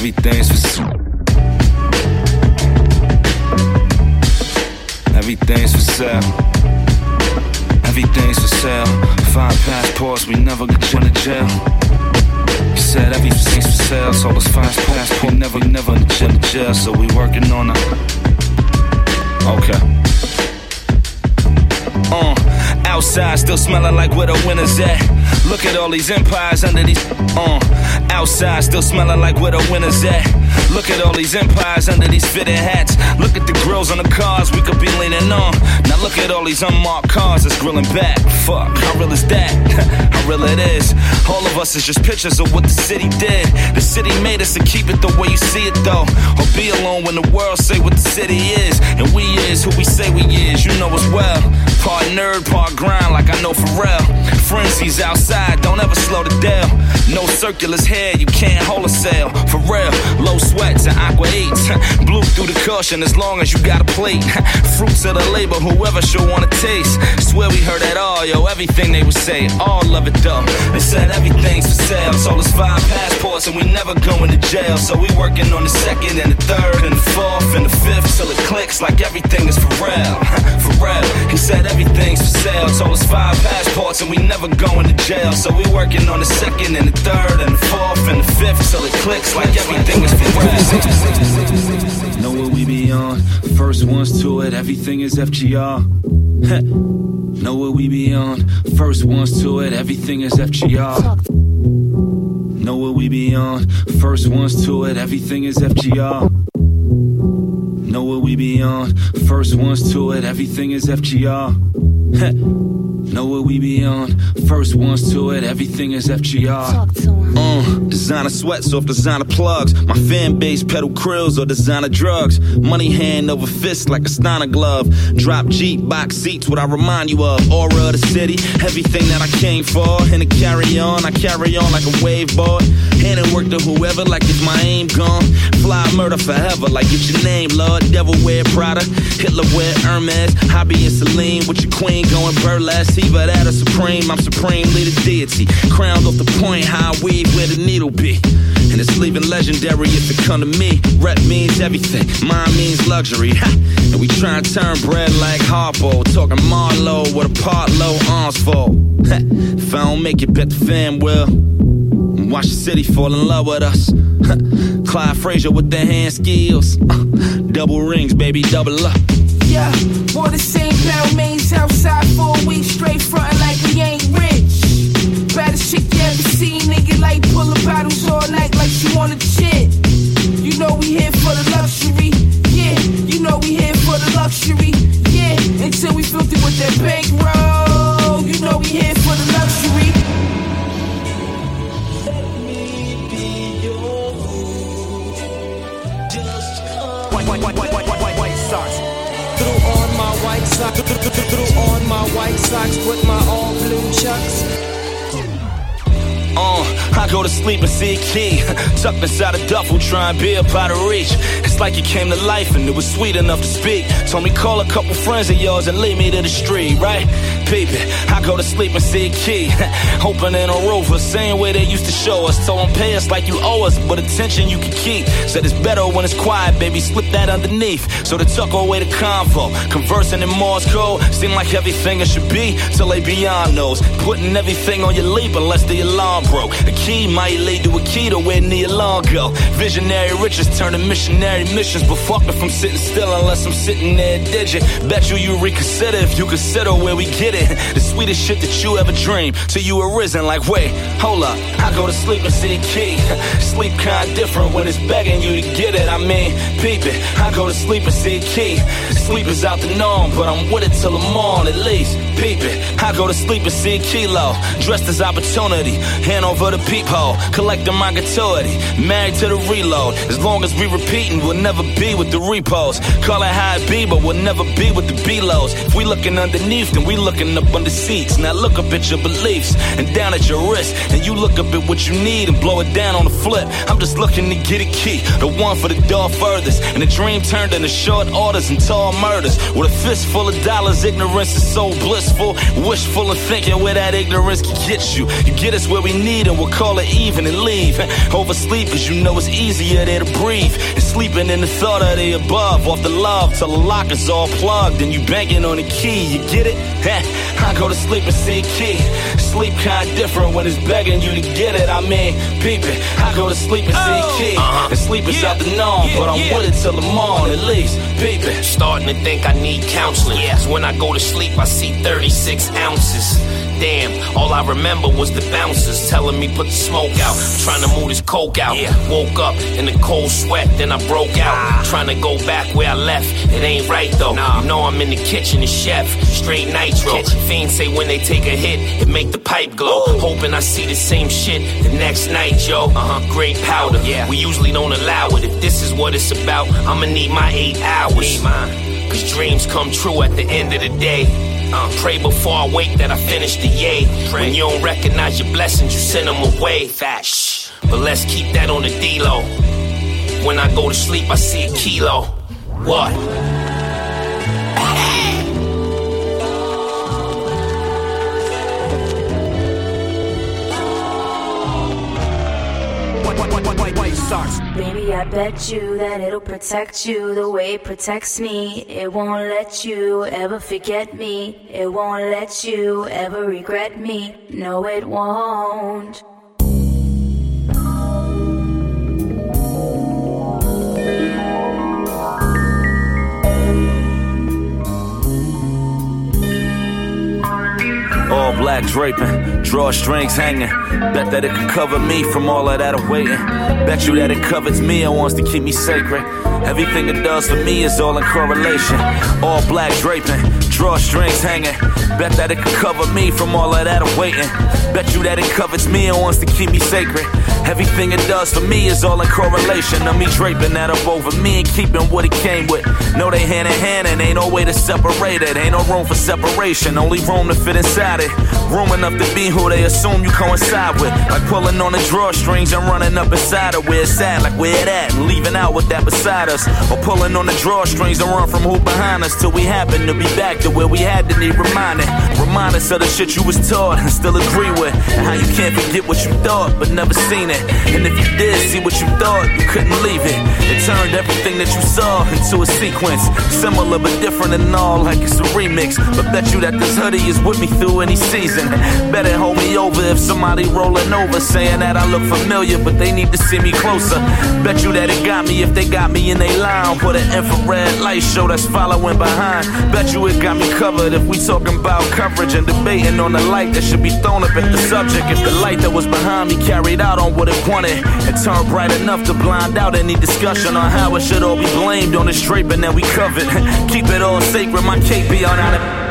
Everything's for sale. Everything's for sale. Everything's for sale. Five passports, we never going to jail. He said everything's for sale, so let's find passport. Never, never in jail, jail, so we working on it. Okay. Uh, outside still smelling like where the winners at. Look at all these empires under these. Uh, outside still smelling like where the winners at. Look at all these empires under these fitted hats. Look at the grills on the cars we could be leaning on. Now look at all these unmarked cars that's grilling back. Fuck, how real is that? *laughs* how real it is. All of us is just pictures of what the city did. The city made us to keep it the way you see it though. Or be alone when the world say what the city is. And we is who we say we is, you know as well. Part nerd, part grind like I know for real. Frenzies outside, don't ever slow the deal. No circulars here, you can't hold a sail. For real, low sweats and aqua eats. *laughs* Blue through the cushion as long as you got a plate. *laughs* Fruits of the labor, whoever should wanna taste. Swear we heard that all, yo, everything they would say. All of it though. They said everything's for sale. So it's five passports and we never going to jail. So we working on the second and the third and the fourth and the fifth till it clicks like everything is for real. *laughs* for real. He said everything's for sale. So it's five passports and we never going to jail. So we working on the second and the third and the fourth and the fifth till it clicks like everything is for. Know what we be on? First ones to it, everything is FGR. know what we be on? First ones to it, everything is FGR. Know what we be on? First ones to it, everything is FGR. Know what we be on? First ones to it, everything is FGR. Know what we be on? First ones to it, everything is FGR. Uh, designer sweats off designer plugs. My fan base pedal krills or designer drugs. Money hand over fist like a Steiner glove. Drop Jeep, box seats, what I remind you of. Aura of the city, everything that I came for. And to carry on, I carry on like a wave board. Hand and work to whoever like it's my aim gone. Fly murder forever like it's your name, Lord. Devil wear Prada, Hitler wear Hermes. Hobby and Celine with your queen going burlesque. Either that or supreme, I'm supremely the deity. Crowned off the point, high weave where the needle be. And it's leaving legendary if it come to me. Rep means everything, mine means luxury. Ha! And we try and turn bread like Harpo. Talking Marlowe with a part low arms full. If I don't make it, bet the fam will. Watch the city fall in love with us. *laughs* Clyde Frazier with the hand skills. *laughs* Double rings, baby, double up. Yeah, wore the same pair of mains outside for a week straight, frontin' like we ain't rich. Baddest chick you ever seen, nigga, like pullin' bottles all night like she wanna chit. You know we here for the luxury, yeah. You know we here for the luxury, yeah. Until we filthy with that bankroll, White, socks. Threw on my white socks. Threw on my white socks with my all blue chucks. Uh, I go to sleep and see a key tucked inside a duffel, trying to be up out of reach. It's like it came to life and it was sweet enough to speak. Told me call a couple friends of yours and lead me to the street, right? Peep it. I go to sleep and see a key, *laughs* opening a rover, same way they used to show us. Told them pay us like you owe us, but attention you can keep. Said it's better when it's quiet, baby. Slip that underneath, so to tuck away the convo. Conversing in Morse code, seem like everything it should be till they beyond knows. Putting everything on your leap unless the alarm broke. The key might lead to a key to where the alarm go. Visionary riches turning missionary missions, but fuck if I'm sitting still unless I'm sitting there digit. Bet you you reconsider if you consider where we get it. *laughs* The sweetest shit that you ever dreamed till you arisen. Like wait, hold up, I go to sleep and see a key. *laughs* Sleep kind different when it's begging you to get it. I mean, peep it. I go to sleep and see a key. Sleep is out the norm, but I'm with it till the morn at least. Peep it. I go to sleep and see a kilo. Dressed as opportunity. Hand over the peephole. Collecting my gratuity. Married to the reload. As long as we repeating, we'll never be with the repos. Call it it be, but we'll never be with the B-lows. If we looking underneath, then we looking up under seats. Now look up at your beliefs and down at your wrist. And you look up at what you need and blow it down on the flip. I'm just looking to get a key. The one for the door furthest. And the dream turned into short orders and tall murders. With a fist full of dollars, ignorance is so blissful. Wishful of thinking where that ignorance can get you. You get us where we need and we'll call it even and leave. Oversleep cause you know it's easier there to breathe. And sleeping in the thought of the above, off the love till the lock is all plugged and you banging on the key. You get it? I go to sleep and see key. Sleep kinda different when it's begging you to get it. I mean, peep it. I go to sleep and see a oh. key. Uh-huh. And sleep is out the norm, but I'm with it till the morning at least. Peep it. Starting to think I need counseling. Cause when I go to sleep, I see 36 ounces. Damn, all I remember was the bouncers telling me put the smoke out. Trying to move this coke out. Yeah. Woke up in the cold sweat, then I broke out. Trying to go back where I left. It ain't right though. Nah. You know I'm in the kitchen, the chef. Straight nitro. Fiends say when they take a hit, it make the pipe glow. Hoping I see the same shit the next night, yo. Uh huh. Great powder. Yeah. We usually don't allow it. If this is what it's about, I'ma need my eight hours. Need Cause dreams come true at the end of the day. Uh, pray before I wake that I finish the yay. When you don't recognize your blessings, you send them away. Fat. But let's keep that on the D-Lo. When I go to sleep, I see a kilo. What? Baby, I bet you that it'll protect you the way it protects me. It won't let you ever forget me. It won't let you ever regret me. No, it won't. All black draping, drawstrings hanging. Bet that it can cover me from all of that awaiting. Bet you that it covers me and wants to keep me sacred. Everything it does for me is all in correlation. All black draping, drawstrings hanging. Bet that it can cover me from all of that awaiting. Bet you that it covets me and wants to keep me sacred. Everything it does for me is all in correlation of me draping that up over me and keeping what it came with. No, they hand in hand and ain't no way to separate it. Ain't no room for separation, only room to fit inside it. Room enough to be who they assume you coincide with. Like pulling on the drawstrings and running up inside of where it's at, like where it at, and leaving out with that beside us. Or pulling on the drawstrings and run from who behind us till we happen to be back to where we had to need reminding. Remind us of the shit you was taught and still agree with. And how you can't forget what you thought but never seen it. And if you did see what you thought, you couldn't leave it. It turned everything that you saw into a sequence. Similar but different and all, like it's a remix. But bet you that this hoodie is with me through any season. Better hold me over if somebody rolling over saying that I look familiar, but they need to see me closer. Bet you that it got me if they got me in they line. Put an infrared light show that's following behind. Bet you it got me covered if we talking about coverage and debating on the light that should be thrown up at the subject. If the light that was behind me carried out on what it wanted and turned bright enough to blind out any discussion on how it should all be blamed on the draping that we covered. *laughs* Keep it all sacred, my cape be on out of.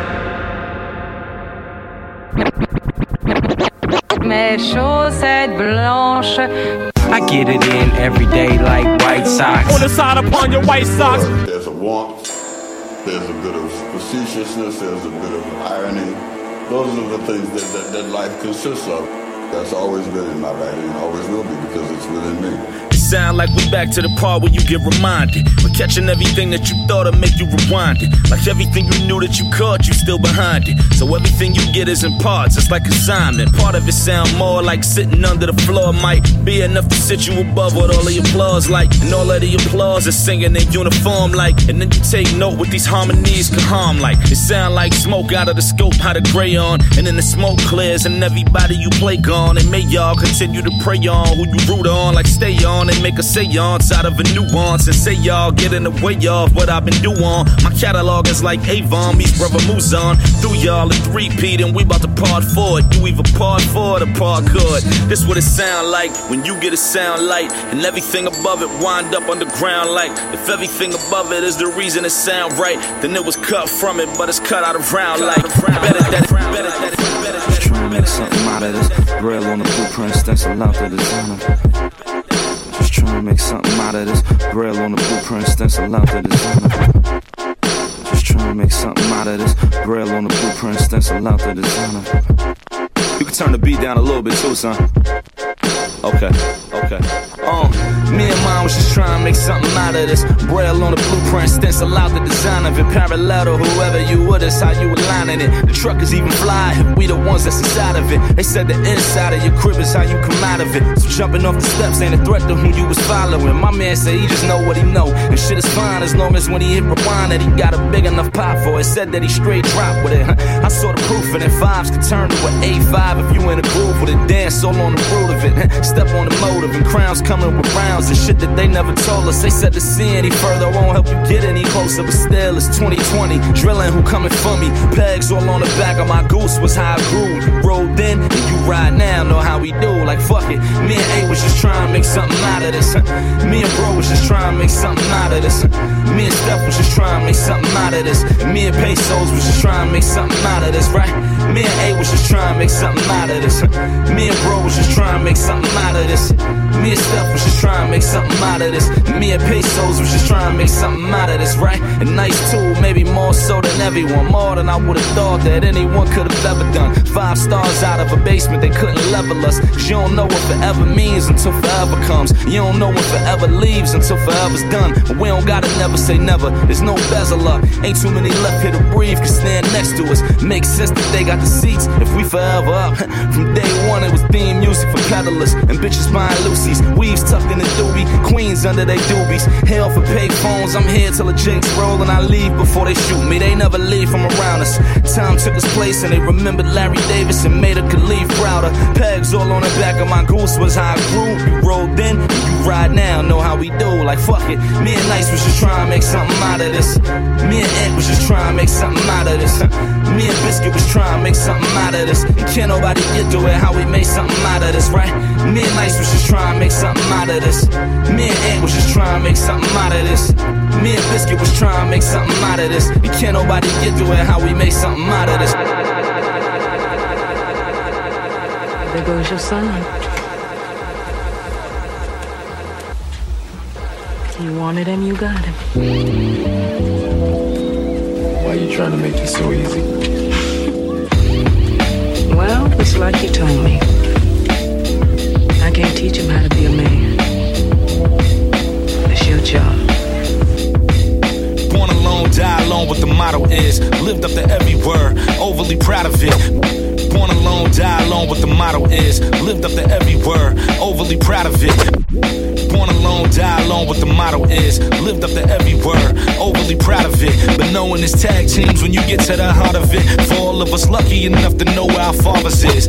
Mes chaussettes blanches. I get it in every day like white socks. On the side upon your white socks. There's a warmth, there's a bit of facetiousness, there's a bit of irony. Those are the things that, that, that life consists of. That's always been in my writing, always will be because it's within me. Sound like we back to the part where you get reminded. We're catching everything that you thought would make you rewind it. Like everything you knew that you caught, you still behind it. So everything you get is in parts, it's like assignment. Part of it sound more like sitting under the floor might be enough to sit you above what all the applause like. And all of the applause is singing in uniform like. And then you take note with these harmonies can harm like. It sound like smoke out of the scope, how the gray on. And then the smoke clears and everybody you play gone. And may y'all continue to pray on who you root on, like stay on and make a seance out of a nuance. And say y'all get in the way of what I've been doing. My catalog is like Avon meets Brother Mouzone. Through y'all a three-peat and we about to part for it. You either part for or part good. This what it sound like when you get a sound light and everything above it wind up underground like. If everything above it is the reason it sound right, then it was cut from it, but it's cut out of round like. Better that it, better that it, better that it. Trying to make something out of this. Braille on the blueprint, stencil out the designer. Just to make something out of this. Braille on the blueprint, stencil out the designer. Just trying to make something out of this. Braille on the blueprint, stencil out the designer. You can turn the beat down a little bit too, son. Okay, okay. Uh, me and mine was trying to make something out of this. Braille on the blueprint, stencil out the design of it. Parallel to whoever you were, that's how you aligning it. The truck is even fly we the ones that's inside of it. They said the inside of your crib is how you come out of it. So jumping off the steps ain't a threat to who you was following. My man said he just know what he know. And shit is fine as long as when he hit rewind that he got a big enough pop for it. Said that he straight drop with it. I saw the proof and it fives could turn to an A5 if you in a groove with a dance all on the root of it. Step on the motive and crowns coming with rounds and shit that they never told us. They said to see any further won't help you get any closer, but still it's 2020. Drilling who coming for me. Pegs all on the back of my goose was how I grew. Rolled in and you ride now, know how we do. Like fuck it. Me and A was just trying to make something out of this. Me and Bro was just trying to make something out of this. Me and Steph was just trying to make something out of this. Me and Pesos was just trying to make something out of this, right? Me and A was just trying to make something out of this. Me and Bro was just trying to make something out of this. Me and Steph was just trying to make something out of this. Me and Pesos was just trying to make something out of this, right? A nice tool, maybe more so than everyone. More than I would have thought that anyone could have ever done. Five stars out of a basement, they couldn't level us. Cause you don't know what forever means until forever comes. You don't know when forever leaves until forever's done. But we don't gotta never say never. There's no bezel up. Ain't too many left here to breathe, can stand next to us. Makes sense that they got the seats if we forever up. *laughs* From day one, it was theme music for peddlers and bitches buying Lucy's. Weaves tucked in the doobie, queens under they doobies. Hell for pay phones, I'm here till the jakes roll and I leave before they shoot me. They never leave from around us. Time took its place and they remembered Larry Davis and made a Khalif prouder. Pegs all on the back of my goose was how I grew. You rolled in, you ride now, know how we do. Like fuck it, me and Nice was just trying to make something out of this. Me and Ed was just trying to make something out of this. Me and Biscuit was trying to make something out of this. And can't nobody get to it how we made something out of this, right? Me and Nice was just trying to make something out of this. Me and Ed was just trying to make something out of this. Me and Biscuit was trying to make something out of this. And can't nobody get to it how we made something out of this. There goes your son. You wanted him, you got him. Why are you trying to make it so easy? Well, it's like you told me. I can't teach him how to be a man. Job. Born alone, die alone, what the motto is. Lived up to every word, overly proud of it. Born alone, die alone, what the motto is. Lived up to every word, overly proud of it. Born alone, die alone, what the motto is. Lived up to every word, overly proud of it. But knowing it's tag teams when you get to the heart of it. For all of us lucky enough to know where our fathers is.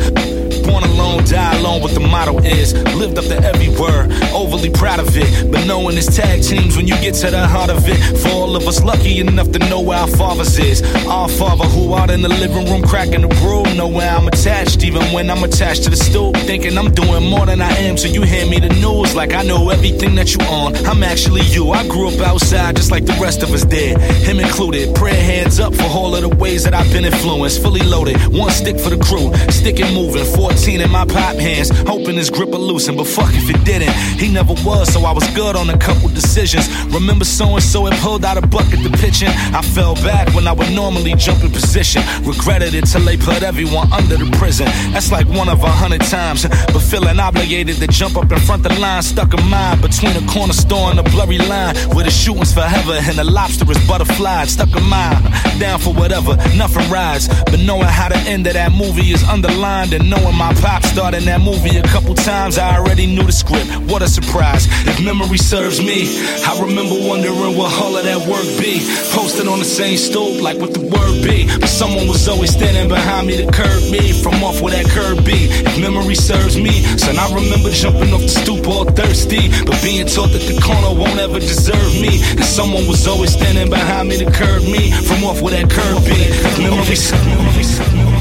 Born alone, die alone, what the motto is. Lived up to every word, overly proud of it. But knowing it's tag teams when you get to the heart of it. For all of us lucky enough to know where our fathers is. Our father who out in the living room cracking the brew. Know where I'm attached, even when I'm attached to the stool. Thinking I'm doing more than I am, so you hand me the news like I know everything that you on. I'm actually you. I grew up outside just like the rest of us did. Him included. Prayer hands up for all of the ways that I've been influenced. Fully loaded, one stick for the crew. Stick and moving, 14 in my pop hands. Hoping his grip will loosen, but fuck if it didn't. He never was, so I was good on a couple decisions. Remember so and so it pulled out a bucket to pitching. I fell back when I would normally jump in position. Regretted it till they put everyone under the prison. That's like one of a hundred times. But feeling obligated to jump up in front of the line, stuck in mind between a corner store and a blurry line. Where the shooting's forever and the lobster is butterfly. Stuck in mind, down for whatever, nothing rides. But knowing how the end of that movie is underlined and knowing my pop starred in that movie a couple times, I already knew the script. What a surprise. If memory serves me, I remember wondering what all of that work be. Posted on the same stoop, like what the word be. But someone was always standing behind me to curb me from off where that curb be. If memory serves me, son, I remember jumping off the stoop all thirsty. But being taught that the corner won't ever deserve me. And someone was always standing behind me to curb me from off where that curb be. If memory serves me.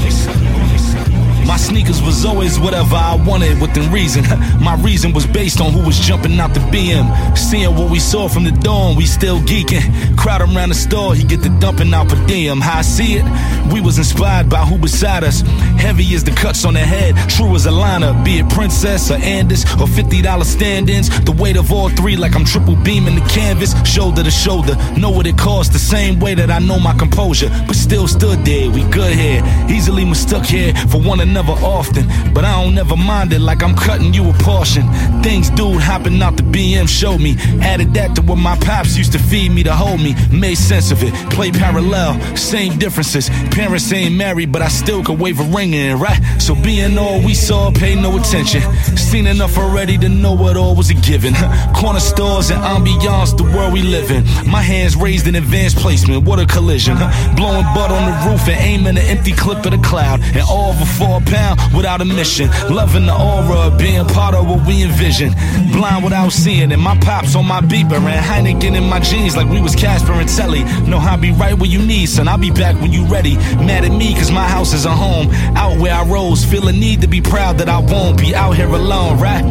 My sneakers was always whatever I wanted within reason. *laughs* My reason was based on who was jumping out the BM. Seeing what we saw from the dawn, we still geeking. Crowd around the store, he get the dumping out per diem. How I see it, we was inspired by who beside us. Heavy as the cuts on the head, true as a lineup. Be it Princess or Andis or $50 stand-ins. The weight of all three like I'm triple beaming the canvas. Shoulder to shoulder, know what it costs the same way that I know my composure. But still stood there, we good here. Easily mistook here for one another often. But I don't never mind it like I'm cutting you a portion. Things dude hopping out the BM showed me. Added that to what my pops used to feed me to hold me. Made sense of it. Play parallel, same differences. Parents ain't married, but I still could wave a ring in, right? So being all we saw, pay no attention. Seen enough already to know what all was a given. Corner stores and ambiance, the world we live in. My hands raised in advanced placement, what a collision. Blowing butt on the roof and aiming an empty clip of the cloud. And all for four pound without a mission. Loving the aura of being part of what we envision. Blind without seeing it. My pops on my beeper and Heineken in my jeans like we was Casper and Telly. Know how I be right where you need, son. I'll be back when you ready. Mad at me cause my house is a home. Out where I rose, feel a need to be proud that I won't be out here alone, right?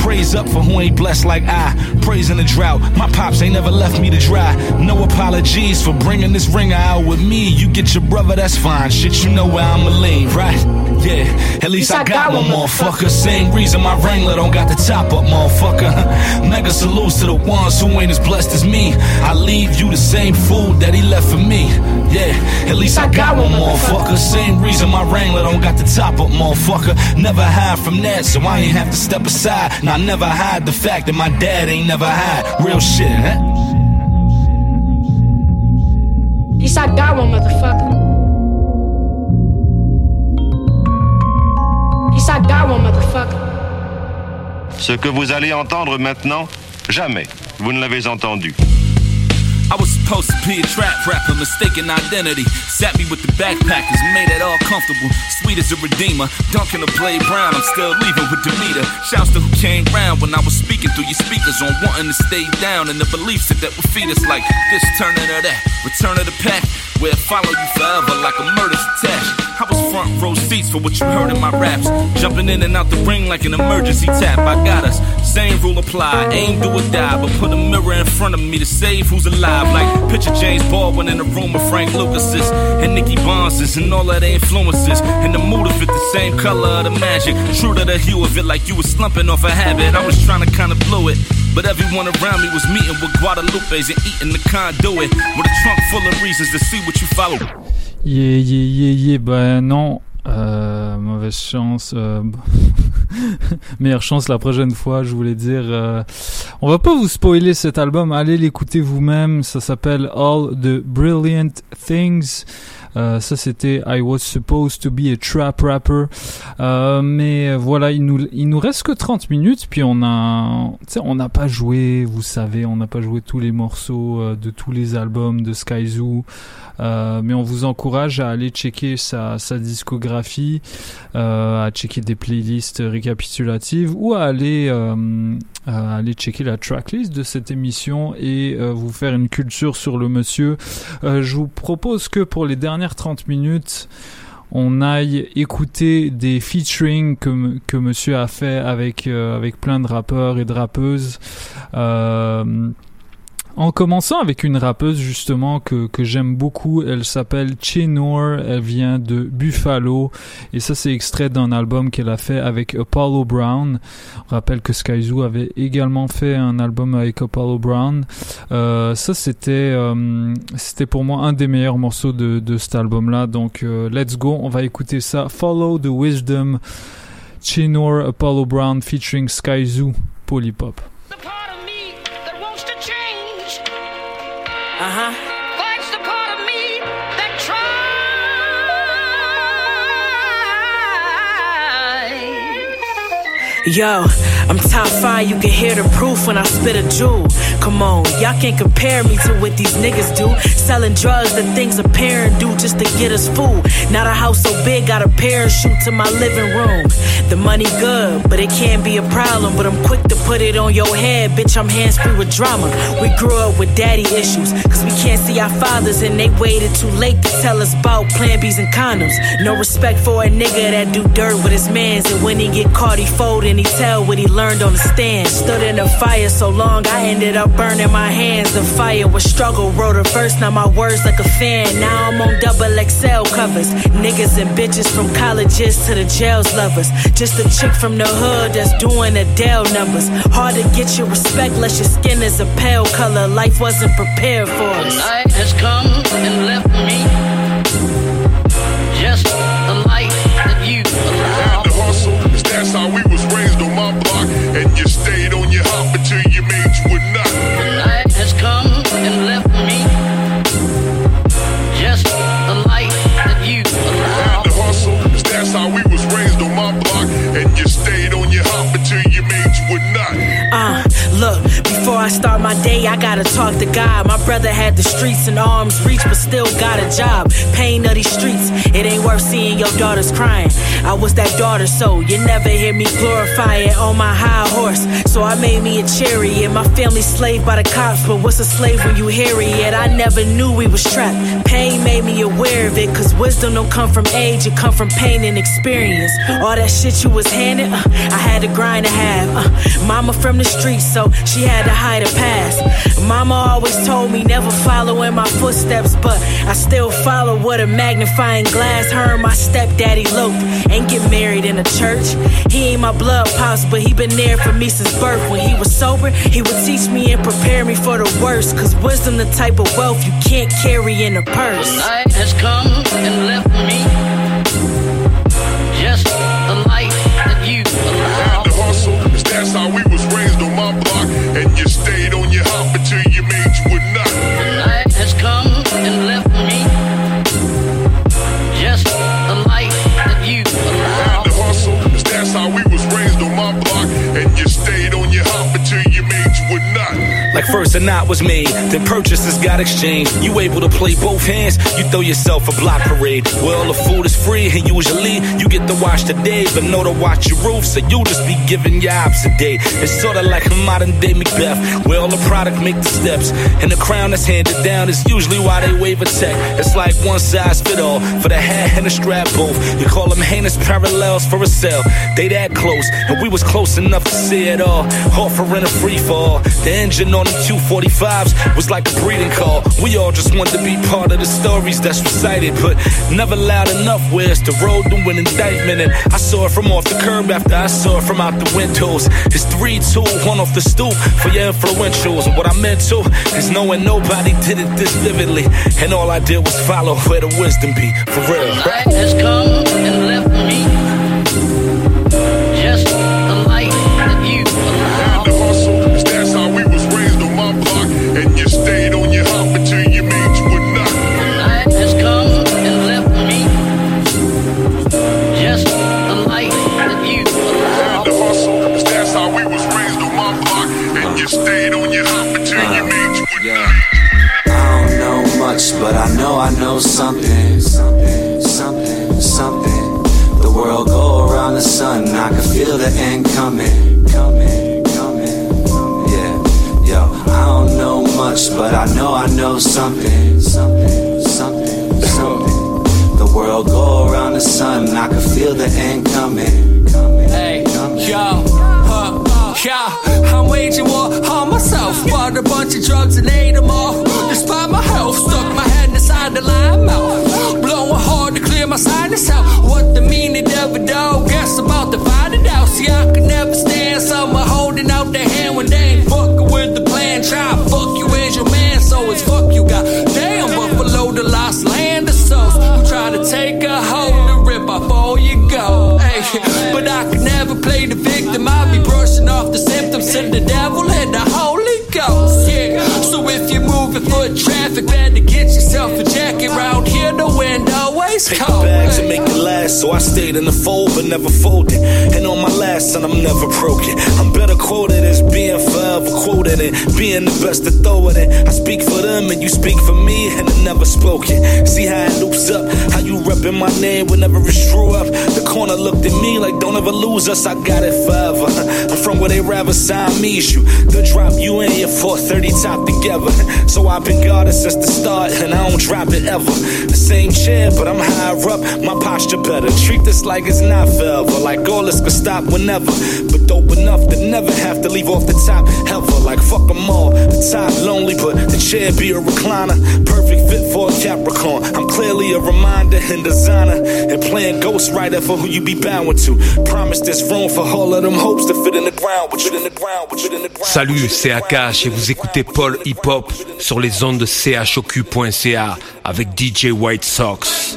Praise up for who ain't blessed like I. Praising the drought. My pops ain't never left me to dry. No apologies for bringing this ringer out with me. You get your brother, that's fine. Shit, you know where I'ma lean, right? Yeah, at least I got one, motherfucker. Same reason my Wrangler don't got the top up, motherfucker. *laughs* Mega salutes to the ones who ain't as blessed as me. I leave you the same food that he left for me. Yeah, at least I got one, motherfucker. Same reason my Wrangler don't got the top up, motherfucker. Never hide from that, so I ain't have to step aside. And I never hide the fact that my dad ain't never hide. Real shit, huh? At least I got one, motherfucker. At least I got one, motherfucker. Ce que vous allez entendre maintenant, jamais vous ne l'avez entendu. I was supposed to be a trap rapper, mistaken identity. Sat me with the backpackers, made it all comfortable. Sweet as a redeemer, dunking a blade brown. I'm still leaving with Demeter. Shouts to who came round when I was speaking through your speakers on wanting to stay down and the beliefs that, that would feed us like this turning of that. Return of the pack, where it follow you forever like a murder's attached. I was front row seats for what you heard in my raps. Jumping in and out the ring like an emergency tap. I got us same rule apply. Aim, do or die, but put a mirror in front of me to save who's alive. Like picture James Baldwin in the room with Frank Lucas's and Nicky Bonses and all of their influences. And the mood of it, the same color of the magic. True to the hue of it, like you was slumping off a habit. I was trying to kinda blow it. But everyone around me was meeting with Guadalupe's and eating the conduit with a trunk full of reasons to see what you follow. Yeah, yeah, yeah, yeah. Ben non. Euh, mauvaise chance. euh, *laughs* Meilleure chance la prochaine fois, je voulais dire. euh, on va pas vous spoiler cet album, allez l'écouter vous-même. Ça s'appelle All the Brilliant Things. Euh, ça c'était I was supposed to be a trap rapper. Euh, mais voilà, il nous, il nous reste que 30 minutes, puis on a, on n'a pas joué, vous savez, on n'a pas joué tous les morceaux euh, de tous les albums de Sky Zoo. Mais on vous encourage à aller checker sa, discographie, euh, à checker des playlists récapitulatives ou à aller, à aller checker la tracklist de cette émission et vous faire une culture sur le monsieur. Je vous propose que pour les dernières 30 minutes, on aille écouter des featuring que, que monsieur a fait avec, euh, avec plein de rappeurs et de rappeuses. Euh, en commençant avec une rappeuse justement que, j'aime beaucoup, elle s'appelle Chinor, elle vient de Buffalo et ça c'est extrait d'un album qu'elle a fait avec Apollo Brown. On rappelle que Sky Zoo avait également fait un album avec Apollo Brown. Euh, ça c'était euh, c'était pour moi un des meilleurs morceaux de, de cet album là. Donc euh, let's go, on va écouter ça. Follow the Wisdom, Chinor, Apollo Brown featuring Sky Zoo, Polypop. Uh-huh. tries. Yo, I'm top five, you can hear the proof when I spit a jewel. Come on, y'all can't compare me to what these niggas do. Selling drugs that things a parent do just to get us food. Not a house so big, got a parachute to my living room. The money good, but it can be a problem. But I'm quick to put it on your head, bitch. I'm hands free with drama. We grew up with daddy issues, cause we can't see our fathers and they waited too late to tell us about plan B's and condoms. No respect for a nigga that do dirt with his mans, and when he get caught, he fold and he tell what he learned on the stand. Stood in the fire so long, I ended up burning my hands. The fire with struggle, wrote a verse, now my words like a fan. Now I'm on double XL covers. Niggas and bitches from colleges to the jails lovers. Just a chick from the hood that's doing Adele numbers. Hard to get your respect unless your skin is a pale color. Life wasn't prepared for us. Night has come and left I start my day, I gotta talk to God. My brother had the streets in arm's reach, but still got a job. Pain of these streets, it ain't worth seeing your daughters crying. I was that daughter, so you never hear me glorify it on my high horse. So I made me a chariot. My family slave by the cops, but what's a slave when you hear it? I never knew we was trapped. Pain made me aware of it, cause wisdom don't come from age, it come from pain and experience. All that shit you was handed, uh, I had to grind to have. Uh, mama from the streets, so she had to hide her past. Mama always told me never follow in my footsteps, but I still follow with a magnifying glass. Her and my stepdaddy eloped, ain't get married in a church. He ain't my blood pops, but he been there for me since birth. When he was sober, he would teach me and prepare me for the worst. Cause wisdom the type of wealth you can't carry in a purse. The Night has come and left me just the life that you Had to hustle, 'cause that's how we was raised on my block. You stayed first a knot was made, then purchases got exchanged. You able to play both hands, you throw yourself a block parade. Well, the food is free, and usually you get to watch the day, but no to watch your roof, so you just be giving your ops a day. It's sorta like a modern day Macbeth. Well, the product make the steps, and the crown that's handed down is usually why they wave a tech. It's like one size fit all for the hat and the strap both. You call them heinous parallels for a sale. They that close, and we was close enough to see it all. Offering a free fall. The engine on the 245s was like a breeding call. We all just wanted to be part of the stories that's recited, but never loud enough. Where's the road to an indictment? And I saw it from off the curb after I saw it from out the windows. It's 3 2 1 off the stoop for your influentials. And what I meant to is knowing nobody did it this vividly. And all I did was follow where the wisdom be. For real. Light has come and left me. But I know I know something. Something, something, something. The world go around the sun, I can feel the end coming. Coming, coming, yeah. Yo, I don't know much, but I know I know something. Something, something, something. The world go around the sun, I can feel the end coming. Coming, Hey, coming. yo, yeah, I'm waging war on myself. Bought a bunch of drugs and ate them all. Despite my health, stuck my head inside the lime mouth. Blowing hard to clear my sinus out. What the meaning of it all? Guess about to find it out. See, I could never stand someone holding out their hand when they ain't fucking with the plan. Try to fuck you as your man, so it's fuck you. Got damn Buffalo, the lost land of souls. Who try to take a hold and rip off all you go. Hey, but I never play the victim. I'll be brushing off the symptoms to the devil and the Holy Ghost. Yeah, so if you're moving foot traffic, better get yourself a jacket round here. The wind always Paper cold. bags and make it last, so I stayed in the fold but never folded. And on my last son, I'm never broken. I'm better quoted as being forever quoted and being the best to throw it in. I speak for them and you speak for me, and it never spoken. See how it loops up, how you reppin' my name whenever it's true up. The corner looked at me like, don't ever lose us, I got it forever. I'm from where they rather sign me you. The drop you in your 430 top together. So I've been guarded since the start, and I don't drop it ever. The same chair, but I'm higher up, my posture better. Treat this like it's not forever, like all this could stop whenever. But dope enough to never have to leave off the top ever. Like fuck them all, the top lonely, but the chair be a recliner. Perfect fit for a Capricorn. I'm clearly a reminder and designer, and playing ghostwriter for who you be bowing to. Promise there's room for all of them hopes to fit in the ground, with you in the ground, with you in the ground. Salut, c'est Akash et vous écoutez Paul Hip Hop sur les ondes de CHOQ.ca avec DJ White Sox.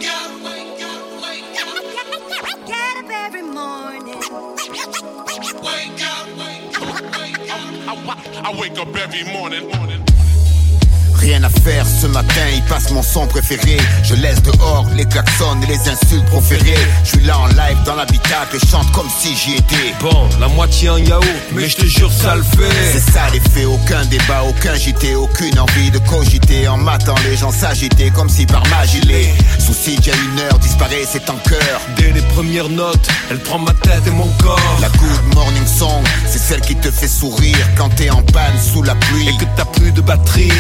I wake up every morning. Rien à faire ce matin, il passe mon son préféré. Je laisse dehors les klaxons et les insultes proférées. Je suis là en live dans l'habitacle et chante comme si j'y étais. Bon, la moitié en yaourt, mais je te jure ça le fait. C'est ça l'effet, aucun débat, aucun JT, aucune envie de cogiter. En matant les gens s'agiter comme si par magie les soucis a une heure disparaissaient en cœur. Dès les premières notes, elle prend ma tête et mon corps. La good morning song, c'est celle qui te fait sourire quand t'es en panne sous la pluie. Et que t'as plus de batterie.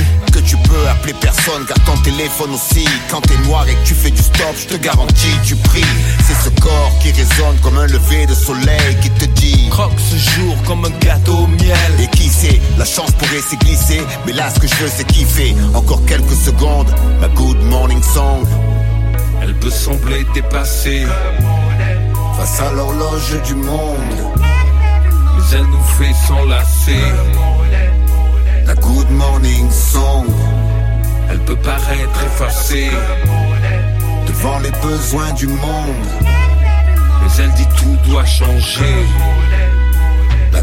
Tu peux appeler personne car ton téléphone aussi. Quand t'es noir et que tu fais du stop, je te garantis, tu pries. C'est ce corps qui résonne comme un lever de soleil qui te dit Croque ce jour comme un gâteau au miel. Et qui sait, la chance pourrait s'y glisser. Mais là, ce que je veux, c'est kiffer. Encore quelques secondes, ma good morning song. Elle peut sembler dépassée Face à l'horloge du monde, mais elle nous fait s'enlacer. La good morning song. Elle peut paraître effacée, Devant les besoins du monde, mais elle dit tout doit changer.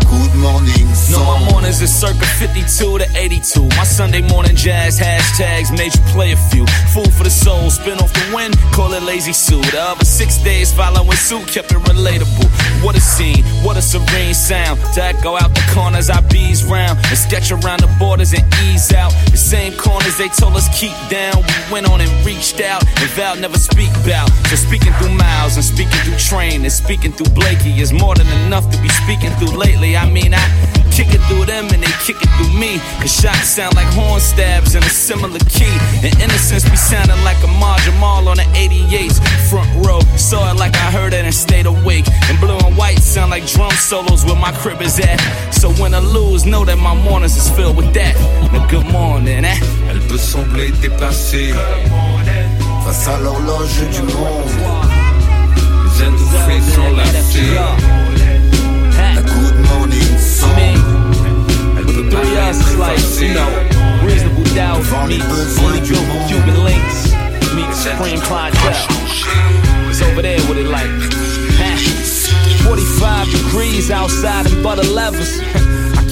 Good morning No, my mornings is circa 52 to 82. My Sunday morning jazz hashtags made you play a few. Food for the soul, spin off the wind, call it lazy suit. The other six days following suit kept it relatable. What a scene, what a serene sound. To echo out the corners, I bees round and sketch around the borders and ease out. The same corners they told us keep down. We went on and reached out and vowed never speak about. So speaking through miles and speaking through train and speaking through Blakey is more than enough to be speaking through lately. I mean, I kick it through them and they kick it through me. Cause shots sound like horn stabs in a similar key. And innocence be sounding like a Jamal on the 88's front row. Saw it like I heard it and stayed awake. And blue and white sound like drum solos where my crib is at. So when I lose, know that my mornings is filled with that. Now, good morning, eh? Elle peut sembler dépassée face à l'horloge du monde. Les lassés. La Pas être like, you know, reasonable doubt. Me, only built Cuban links. Meet Supreme Clientele. It's over there with it like, 45 degrees outside and butter levers.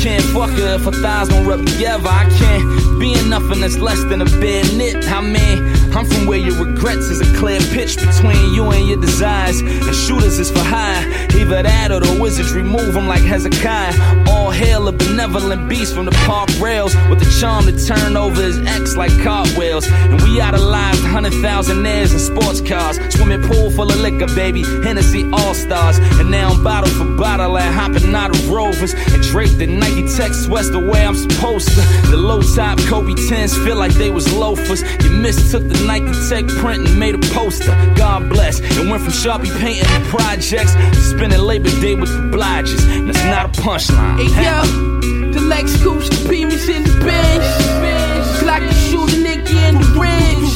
Can't fuck her if her thighs don't rub together. I can't be in nothing that's less than a bare knit. I mean, I'm from where your regrets is a clear pitch between you and your desires. And shooters is for hire. Either that or the wizards remove them like Hezekiah. All hail a benevolent beast from the park rails with the charm to turn over his ex like cartwheels. And we idolized 100,000 airs in sports cars. Swimming pool full of liquor, baby. Hennessy All Stars. And now I'm bottle for bottle and hopping out of rovers. And draped in Nike Tech sweats the way I'm supposed to. The low top Kobe 10s feel like they was loafers. You mistook the Nike Tech print and made a poster. God bless. And went from Sharpie painting the projects to spending Labor Day with the Blodges. That's not a punchline. Hey yo, the Lex Coops, Beamers in the bench. Clock and shoot a nigga in the range.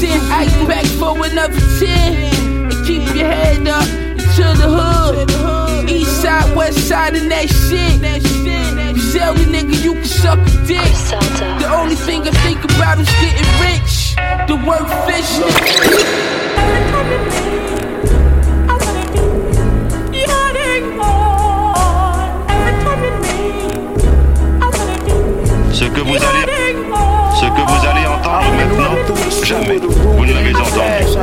Send ice back for another 10. And keep your head up to the hood. East side, west side, and that shit. The nigga, you can suck a dick. The only thing I think about is getting rich. The work fish. Ce que vous allez, ce que vous allez entendre maintenant, jamais vous ne l'avez entendu.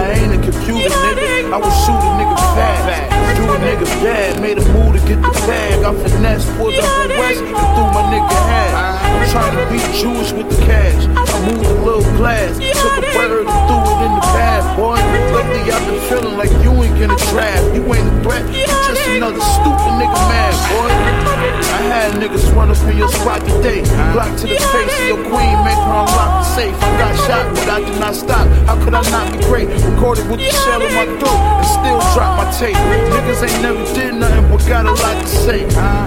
Nigga. Bad, made a move to get the bag. I finesse, pulled up from west, threw my nigga half. I'm trying to be Jewish with the cash. I moved a little glass, took a bird and threw it in the bath, boy. Lately I've been feeling like you ain't gonna draft. You ain't a threat, you just another stupid nigga man, boy. I had niggas run up in your spot today. Block to the face of your queen, make her unlock the safe. I got shot, but I did not stop. How could I not be great? Recorded with the shell in my throat and still drop my tape. Niggas ain't never did nothing but got a lot to say.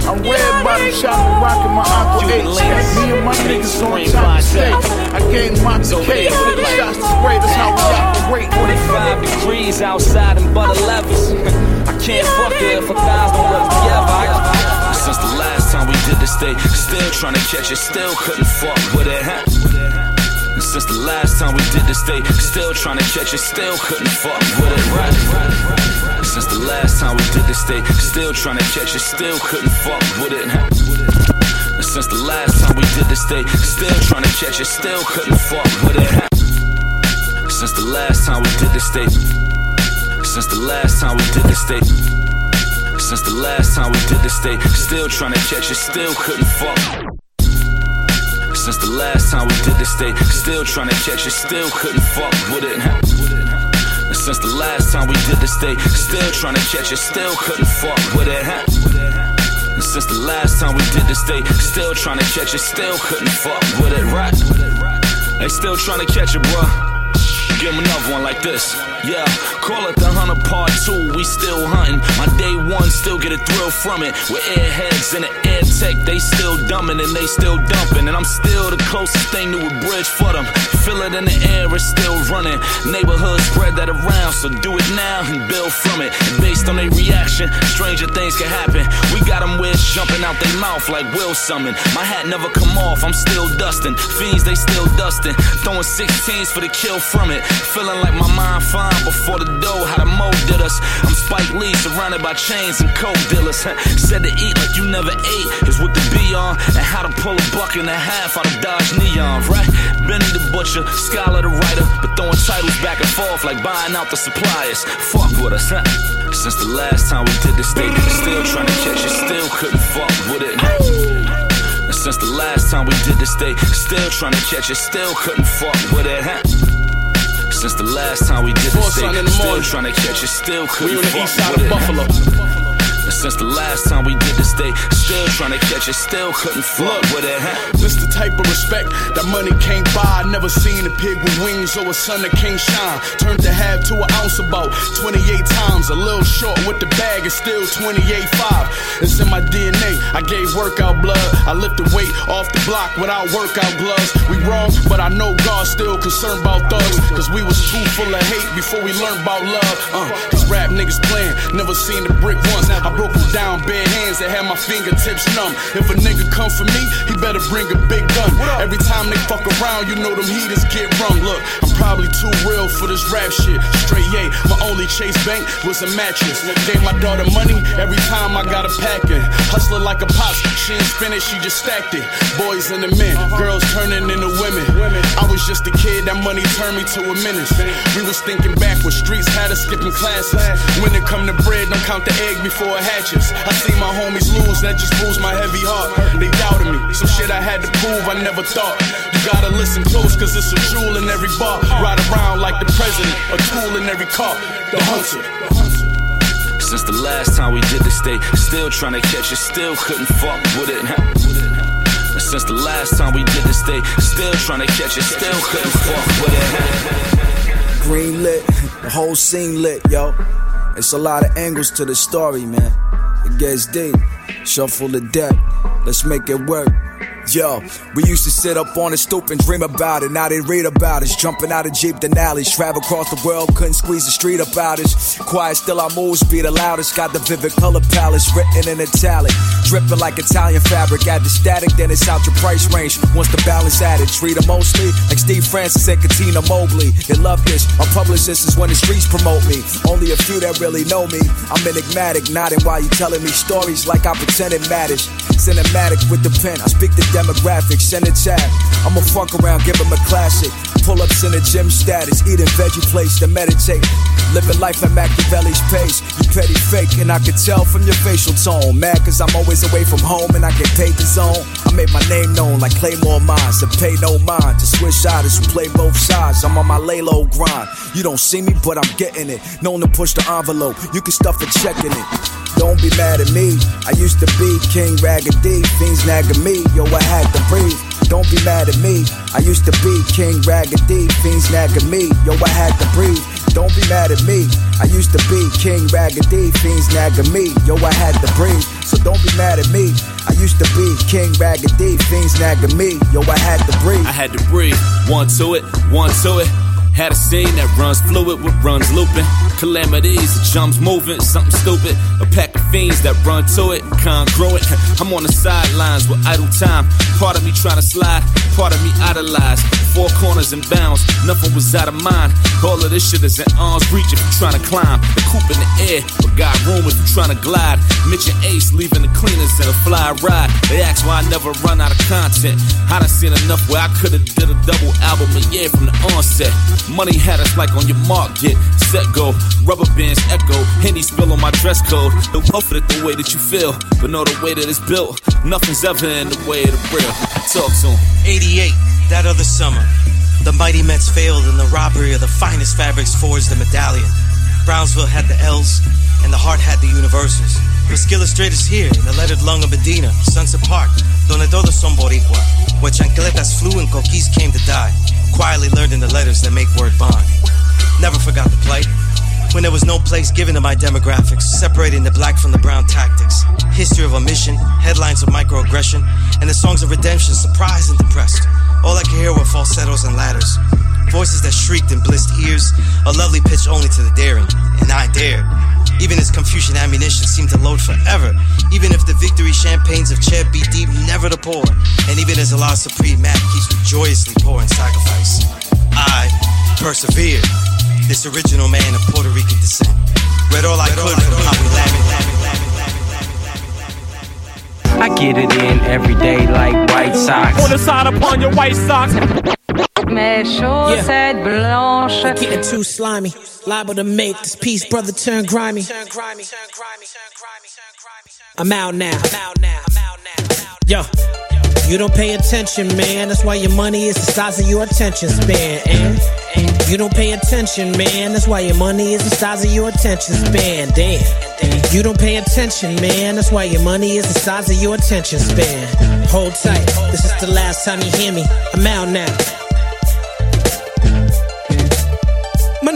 I'm red bottom shot and rocking my Aqua 8. Me and my niggas on top of stage. I gave my K, 50 shots to spray, that's how we operate. 45 degrees outside and butter levers. *laughs* I can't fuck her if her thighs don't rub together. Since the last time we did this, they still trying to catch it, still couldn't fuck with it, huh? Since the last time we did this, they still trying to catch it, still couldn't fuck with it, right? Since the last time we did this, they still trying to catch it, still couldn't fuck with it, huh? Since the last time we did this, they still trying to catch it, still couldn't fuck with it. Since the last time we did this, they since the last time we did this, they since the last time we did this, they still trying to catch it, still couldn't fuck. Since the last time we did this, they still trying to catch it, still couldn't fuck with it. Since the last time we did this, they still trying to catch it, still couldn't fuck with it. Since the last time we did this, they still trying to catch it, still couldn't fuck with it. Right? They still trying to catch it, bro. Give 'em another one like this. Yeah, call it the hunter part two. We still hunting. My day one still get a thrill from it. With airheads and the air tech, they still dumbing and they still dumping. And I'm still the closest thing to a bridge for them. Feel it in the air, it's still running. Neighborhood spread that around, so do it now and build from it. And based on their reaction, stranger things can happen. We got them with jumping out their mouth like Will Summon. My hat never come off, I'm still dusting. Fiends, they still dusting. Throwing 16s for the kill from it. Feeling like my mind fine before the dough, how the mo did us. I'm Spike Lee, surrounded by chains and coke dealers. Said to eat like you never ate is what the B on and how to pull a buck and a half out of Dodge Neon, right? Benny the butcher, Scholar the writer, but throwing titles back and forth like buying out the suppliers. Fuck with us, huh? Since the last time we did this, they still trying to catch it, still couldn't fuck with it. Since the last time we did this, they still trying to catch it, still couldn't fuck with it, huh? Since the last time we did this, they son in the still morning. trying to catch it, still We couldn't on the east side of. Buffalo. Since the last time we did this, they still trying to catch it, still couldn't fuck with it, huh? This the type of respect that money can't buy. Never seen a pig with wings or a son that can't shine. Turned the half to an ounce about 28 times. A little short with the bag, it's still 28.5. It's in my DNA. I gave workout blood. I lifted weight off the block without workout gloves. We wrong, but I know God's still concerned about thugs. Cause we was too full of hate before we learned about love. Uh, these rap niggas playing, never seen the brick once. I broke them down, bare hands that had my fingertips numb. If a nigga come for me, he better bring a big gun. Every time they fuck around, you know them heaters get rung. Look, I'm probably too real for this rap shit. Straight yay, my only chase bank was a mattress. Gave my daughter money every time I got a packing. Hustler like a pops, she ain't spin it, she just stacked it. Boys and the men, girls turning into women. I was just a kid, that money turned me to a menace. We was thinking backwards, streets had us skipping classes. When it come to bread, don't count the egg before it hatches. I see my homies lose, that just bruised my heavy heart. They doubted me, some shit I had to prove, I never thought. You gotta listen close, cause it's a jewel in every bar. Ride around like the president, a tool in every car. The hunter. Since the last time we did this, they still trying to catch it, still couldn't fuck with it. And Since the last time we did this, they still trying to catch it, still couldn't fuck with it. Green lit, the whole scene lit, yo. It's a lot of angles to the story, man. It gets deep. Shuffle the deck. Let's make it work. Yo, we used to sit up on the stoop and dream about it. Now they read about us. Jumping out of Jeep Denali's. Travel across the world, couldn't squeeze the street about us. Quiet, still our moves be the loudest. Got the vivid color palette written in italic. Dripping like Italian fabric. Add the static, then it's out your price range. Once the balance added, treat 'em mostly like Steve Francis and Cuttino Mobley. They love this. I publish this is when the streets promote me. Only a few that really know me. I'm enigmatic, nodding while you telling me stories like I pretend it matters. Cinematic with the pen, I speak the demographics, send a tab. I'ma fuck around, give 'em a classic. Pull ups in the gym status, eating veggie plates to meditate. Living life at Machiavelli's pace. You petty fake, and I can tell from your facial tone. Mad cause I'm always away from home and I get paid the zone. I made my name known like Claymore Mines to pay no mind. To switch artists who play both sides. I'm on my lay low grind. You don't see me, but I'm getting it. Known to push the envelope, you can stuff a check in it. Don't be mad at me. I used to be King Raggedy, fiends nagging me. Yo, I had to breathe. Don't be mad at me. I used to be King Raggedy, fiends nagging me. Yo, I had to breathe. Don't be mad at me. I used to be King Raggedy, fiends nagging me. Yo, I had to breathe. So don't be mad at me. I used to be King Raggedy, fiends nagging me. Yo, I had to breathe. I had to breathe. One to it, one to it. Had a scene that runs fluid with runs looping. Calamities, jumps moving, something stupid. A pack of fiends that run to it, congruent. *laughs* I'm on the sidelines with idle time. Part of me trying to slide, part of me idolize. Four corners and bounds, nothing was out of mind. All of this shit is in arm's reach if you're trying to climb. The coop in the air, but got room if you're trying to glide. Mitch and Ace leaving the cleaners in a fly ride. They ask why I never run out of content. I done seen enough where I could've did a double album a year from the onset. Money had us like on your mark, get set, go. Rubber bands echo, Henny spill on my dress code. Don't puff it the way that you feel, but know the way that it's built. Nothing's ever in the way of the real. Talk 'em. 88, that other summer. The mighty Mets failed in the robbery of the finest fabrics forged the medallion. Brownsville had the L's, and the heart had the universals. Los illustrators here in the lettered lung of Medina, Sunset Park, donde todos son boricua, where chancletas flew and coquis came to die. Quietly learned in the letters that make word bond. Never forgot the plight. When there was no place given to my demographics, separating the black from the brown tactics. History of omission, headlines of microaggression, and the songs of redemption, surprised and depressed. All I could hear were falsettos and ladders. Voices that shrieked in blissed ears, a lovely pitch only to the daring, and I dared. Even as Confucian ammunition seemed to load forever, even if the victory champagnes of Cheb be deep never to pour, and even as Allah's supreme map keeps me joyously pouring sacrifice. I persevered, this original man of Puerto Rican descent. Read all I could from how we laughed. I get it in every day like White socks. Wanna sign upon your White Sox? Mes chaussettes blanches. We're getting too slimy. Liable to make this piece, brother, turn grimy. I'm out now. Yo. You don't pay attention, man. That's why your money is the size of your attention span. And you don't pay attention, man. That's why your money is the size of your attention span. Damn. You don't pay attention, man. That's why your money is the size of your attention span. Hold tight. This is the last time you hear me. I'm out now.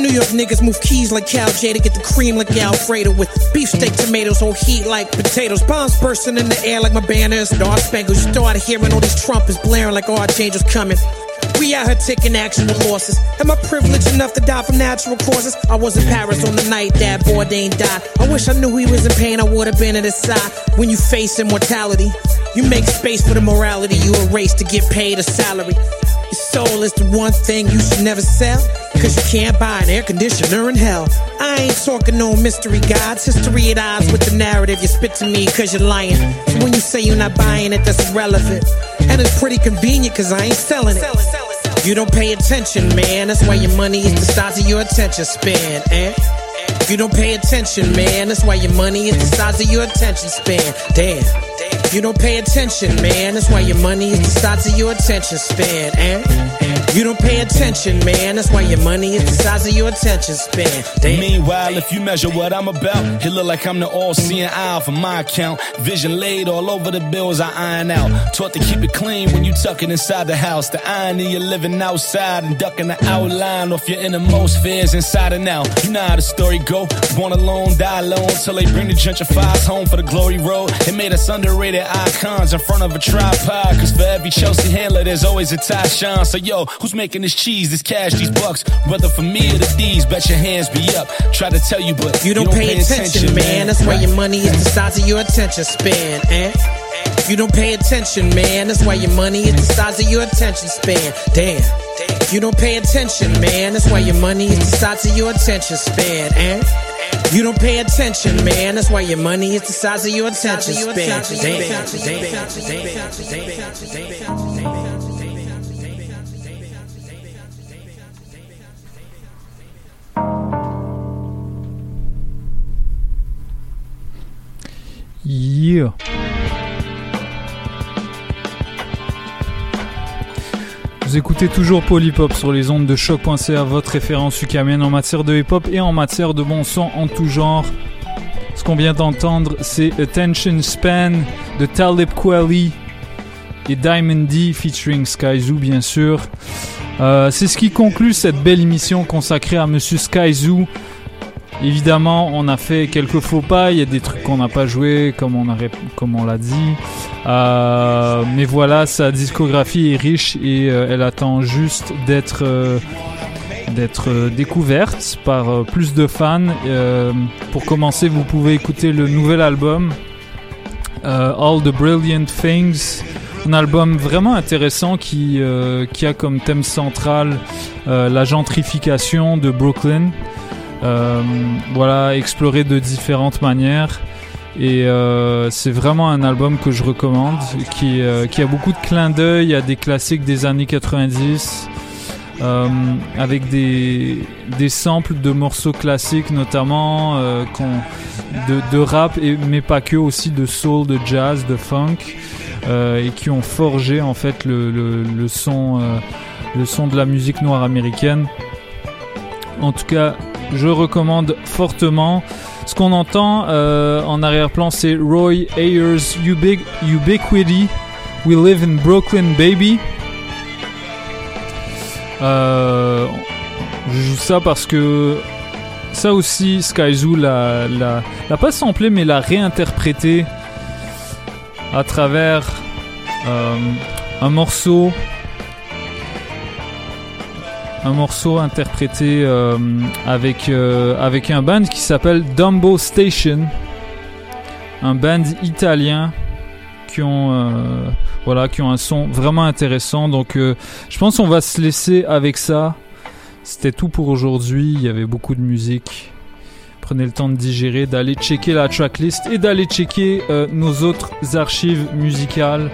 New York niggas move keys like Cal J to get the cream like Alfredo with beefsteak tomatoes on heat like potatoes. Bombs bursting in the air like my banner is Star Spangled. You started hearing all these trumpets blaring like all archangels coming. We out here taking actual losses. Am I privileged enough to die from natural causes? I was in Paris on the night that Bourdain died. I wish I knew he was in pain, I would have been at his side. When you face immortality, you make space for the morality you erase to get paid a salary. Your soul is the one thing you should never sell. Cause you can't buy an air conditioner in hell. I ain't talking no mystery gods. History at odds with the narrative. You spit to me cause you're lying. So when you say you're not buying it, that's irrelevant. And it's pretty convenient cause I ain't selling it. You don't pay attention, man. That's why your money is the size of your attention span, eh? You don't pay attention, man. That's why your money is the size of your attention span. Damn. You don't pay attention, man. That's why your money is the size of your attention span, eh? You don't pay attention, man. That's why your money is the size of your attention span. Damn. Meanwhile, if you measure what I'm about, it look like I'm the all-seeing eye for my account. Vision laid all over the bills I iron out. Taught to keep it clean when you tuck it inside the house. The irony you're living outside and ducking the outline off your innermost fears inside and out. You know how the story go. Born alone, die alone till they bring the gentrifiers home for the glory road. It made us underrated icons in front of a tripod. Cause for every Chelsea handler, there's always a Tyshawn. So yo, who's making this cheese, this cash, these bucks? Whether for me or the D's, bet your hands be up. Try to tell you, but You don't, pay, attention, man. That's why your money is the size of your attention span, eh? You don't pay attention, man. That's why your money is the size of your attention span. Damn. You don't pay attention, man. That's why your money is the size of your attention span, eh? You don't pay attention, man. That's why your money is the size of your attention span. Yeah. Vous écoutez toujours Polypop sur les ondes de choc.ca, votre référence ukamienne en matière de hip-hop et en matière de bon son en tout genre. Ce qu'on vient d'entendre, c'est Attention Span de Talib Kweli et Diamond D featuring Skyzoo, bien sûr. Euh, c'est ce qui conclut cette belle émission consacrée à Monsieur Skyzoo. Évidemment, on a fait quelques faux pas, il y a des trucs qu'on n'a pas joué, comme on, a, comme on l'a dit. Euh, mais voilà, sa discographie est riche et euh, elle attend juste d'être euh, découverte par plus de fans. Pour commencer, vous pouvez écouter le nouvel album All the Brilliant Things. Un album vraiment intéressant qui, a comme thème central la gentrification de Brooklyn. Euh, voilà, exploré de différentes manières. Et euh, c'est vraiment un album que je recommande, qui, euh, qui a beaucoup de clins d'œil à des classiques des années 90, euh, avec des, des samples de morceaux classiques notamment, de, rap, mais pas que, aussi de soul, de jazz, de funk, et qui ont forgé en fait le, le, son, le son de la musique noire américaine. En tout cas, je recommande fortement. Ce qu'on entend euh, en arrière-plan, c'est Roy Ayers Ubiq- Ubiquity. We live in Brooklyn, baby. Euh, je joue ça parce que ça aussi, Skyzoo l'a pas samplé, mais l'a réinterprété à travers euh, un morceau un morceau interprété euh, avec, euh, avec un band qui s'appelle Dumbo Station. Un band italien qui ont, euh, voilà, qui ont un son vraiment intéressant. Donc je pense qu'on va se laisser avec ça. C'était tout pour aujourd'hui. Il y avait beaucoup de musique. prenez le temps de digérer, d'aller checker la tracklist et d'aller checker nos autres archives musicales.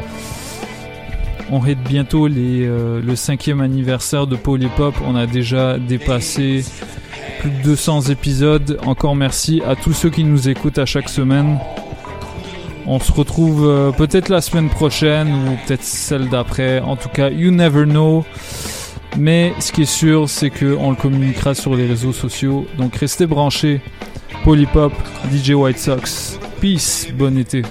On hit bientôt euh, le cinquième anniversaire de Polypop. On a déjà dépassé plus de 200 épisodes. Encore merci à tous ceux qui nous écoutent à chaque semaine. On se retrouve euh, peut-être la semaine prochaine ou peut-être celle d'après. En tout cas, you never know. Mais ce qui est sûr, c'est qu'on le communiquera sur les réseaux sociaux. Donc restez branchés. Polypop, DJ White Sox. Peace, bon été.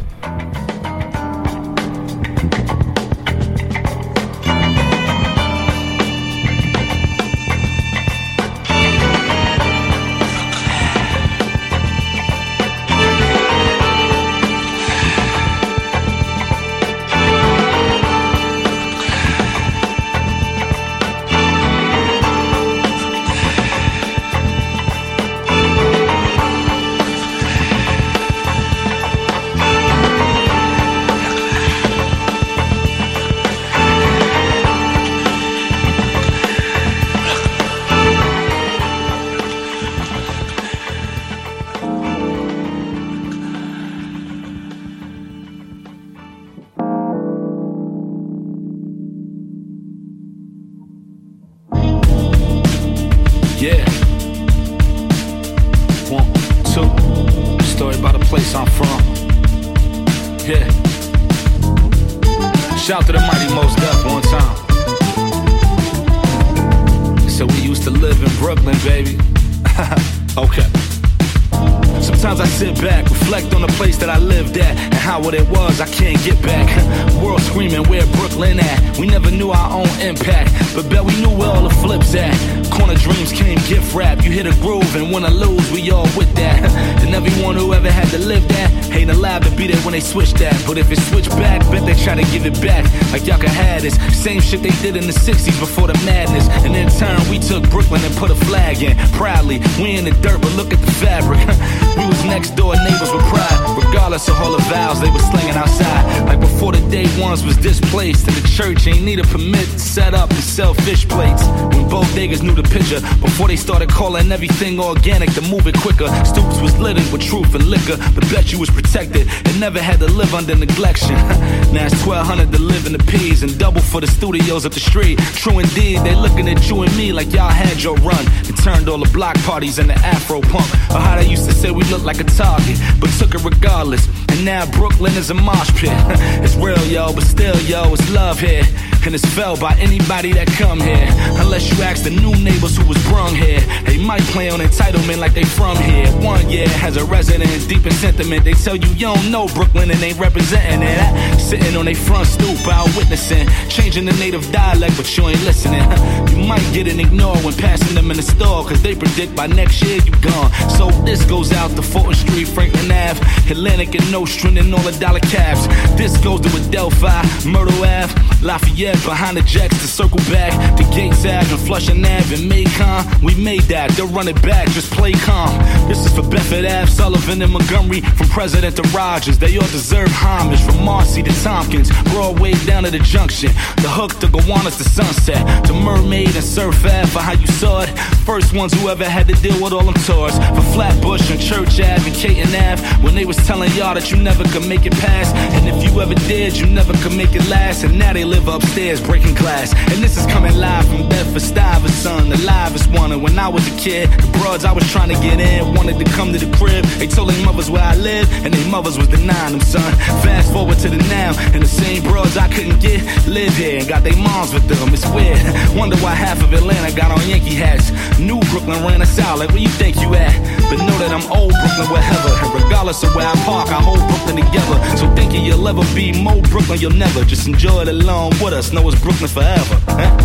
Before they started calling everything organic to move it quicker. Stoops was littered with truth and liquor, but bet you was protected and never had to live under neglection. *laughs* now it's 1200 to live in the P's and double for the studios up the street. True indeed, they looking at you and me like y'all had your run and turned all the block parties into Afro punk. Or how they used to say we look like a target, but took it regardless. And now Brooklyn is a mosh pit. *laughs* it's real, yo, but still, yo, it's love here. And it's felt by anybody that come here. Unless you ask the new neighbors who was brung here. They might play on entitlement like they from here. One year has a resident deep in sentiment. They tell you you don't know Brooklyn and ain't representing it. Sitting on their front stoop out witnessing. Changing the native dialect, but you ain't listening. You might get an ignore when passing them in the store. Cause they predict by next year you gone. So this goes out to Fulton Street, Franklin Ave, Atlantic and Nostrand and all the dollar cabs. This goes to Adelphi, Myrtle Ave, Lafayette behind the jacks to circle back The Gates Ave and Flushing Ave and Macon. We made that, they'll run it back, just play calm. This is for Bedford Ave, Sullivan and Montgomery, from President to Rogers. They all deserve homage from Marcy to Tompkins, Broadway down to the Junction, the Hook to Gowanus to Sunset, to Mermaid and Surf Ave for how you saw it. First ones who ever had to deal with all them tours for Flatbush and Church Ave and Caton Ave when they was telling y'all that you never could make it past. And if you ever did, you never could make it last. And now they live upstairs breaking glass. And this is coming live from Bedford Stuyvesant, the livest one. And when I was a kid, the broads I was trying to get in wanted to come to the crib. They told their mothers where I lived, and their mothers was denying them, son. Fast forward to the now, and the same broads I couldn't get live here and got their moms with them. It's weird. Wonder why half of Atlanta got on Yankee hats. New Brooklyn ran us out, like where you think you at? But know that I'm old Brooklyn wherever. And regardless of where I park, I hold Brooklyn together. So thinking you'll ever be more Brooklyn, you'll never. Just enjoy it along with us. Know it's Brooklyn forever. Huh?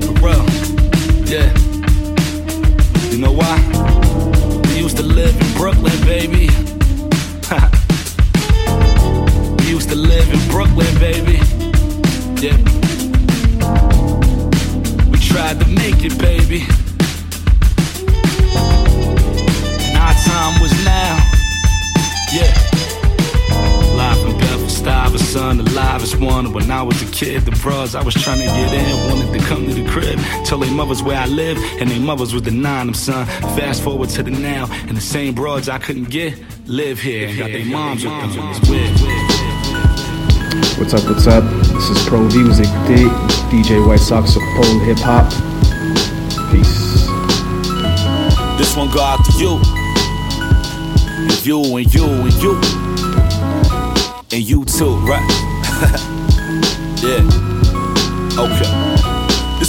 For real. Yeah. You know why? We used to live in Brooklyn, baby. *laughs* we used to live in Brooklyn, baby. Yeah. We tried to make it, baby. And our time was now. Yeah. Live from Bedford Style. son, the livest one. When I was a kid, the bros I was trying to get in wanted to come to the crib. Tell their mothers where I live, and their mothers was denying them, son. Fast forward to the now, and the same broads I couldn't get live here and got their moms with them. What's up, what's up? This is Pro V, vous écoutez DJ White Sox sur Pole Hip Hop. Peace. This one go out to you. And you and you and you. And you too, right? *laughs* yeah. Okay.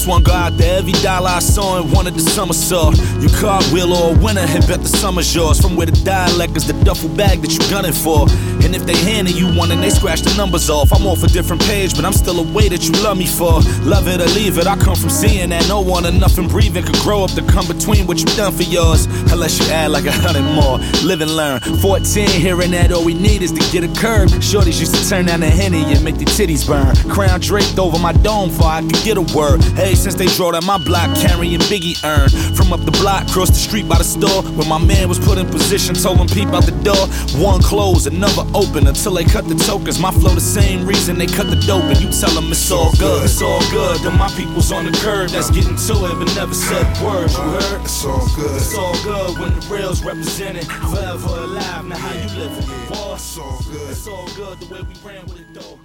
Go out to every dollar I saw and wanted the summer saw. You cartwheel or a winner and bet the summer's yours. From where the dialect is the duffel bag that you gunning for. And if they handing you one and they scratch the numbers off, I'm off a different page, but I'm still a way that you love me for. Love it or leave it, I come from seeing that no one or nothing breathing could grow up to come between what you done for yours. Unless you add like a hundred more. Live and learn. 14, hearing that all we need is to get a curb. Shorties used to turn down the henny and make their titties burn. Crown draped over my dome for I could get a word. Hey, since they drove down my block carrying Biggie earn. From up the block, across the street by the store, where my man was put in position, told him peep out the door. One closed, another open until they cut the tokens. My flow the same reason they cut the dope, and you tell them it's all good. It's all good. Then my people's on the curb that's getting to it, but never said words. You heard? It's all good. It's all good when the rails represented. Forever alive. Now how you living? Boss. It's all good. It's all good the way we ran with it though.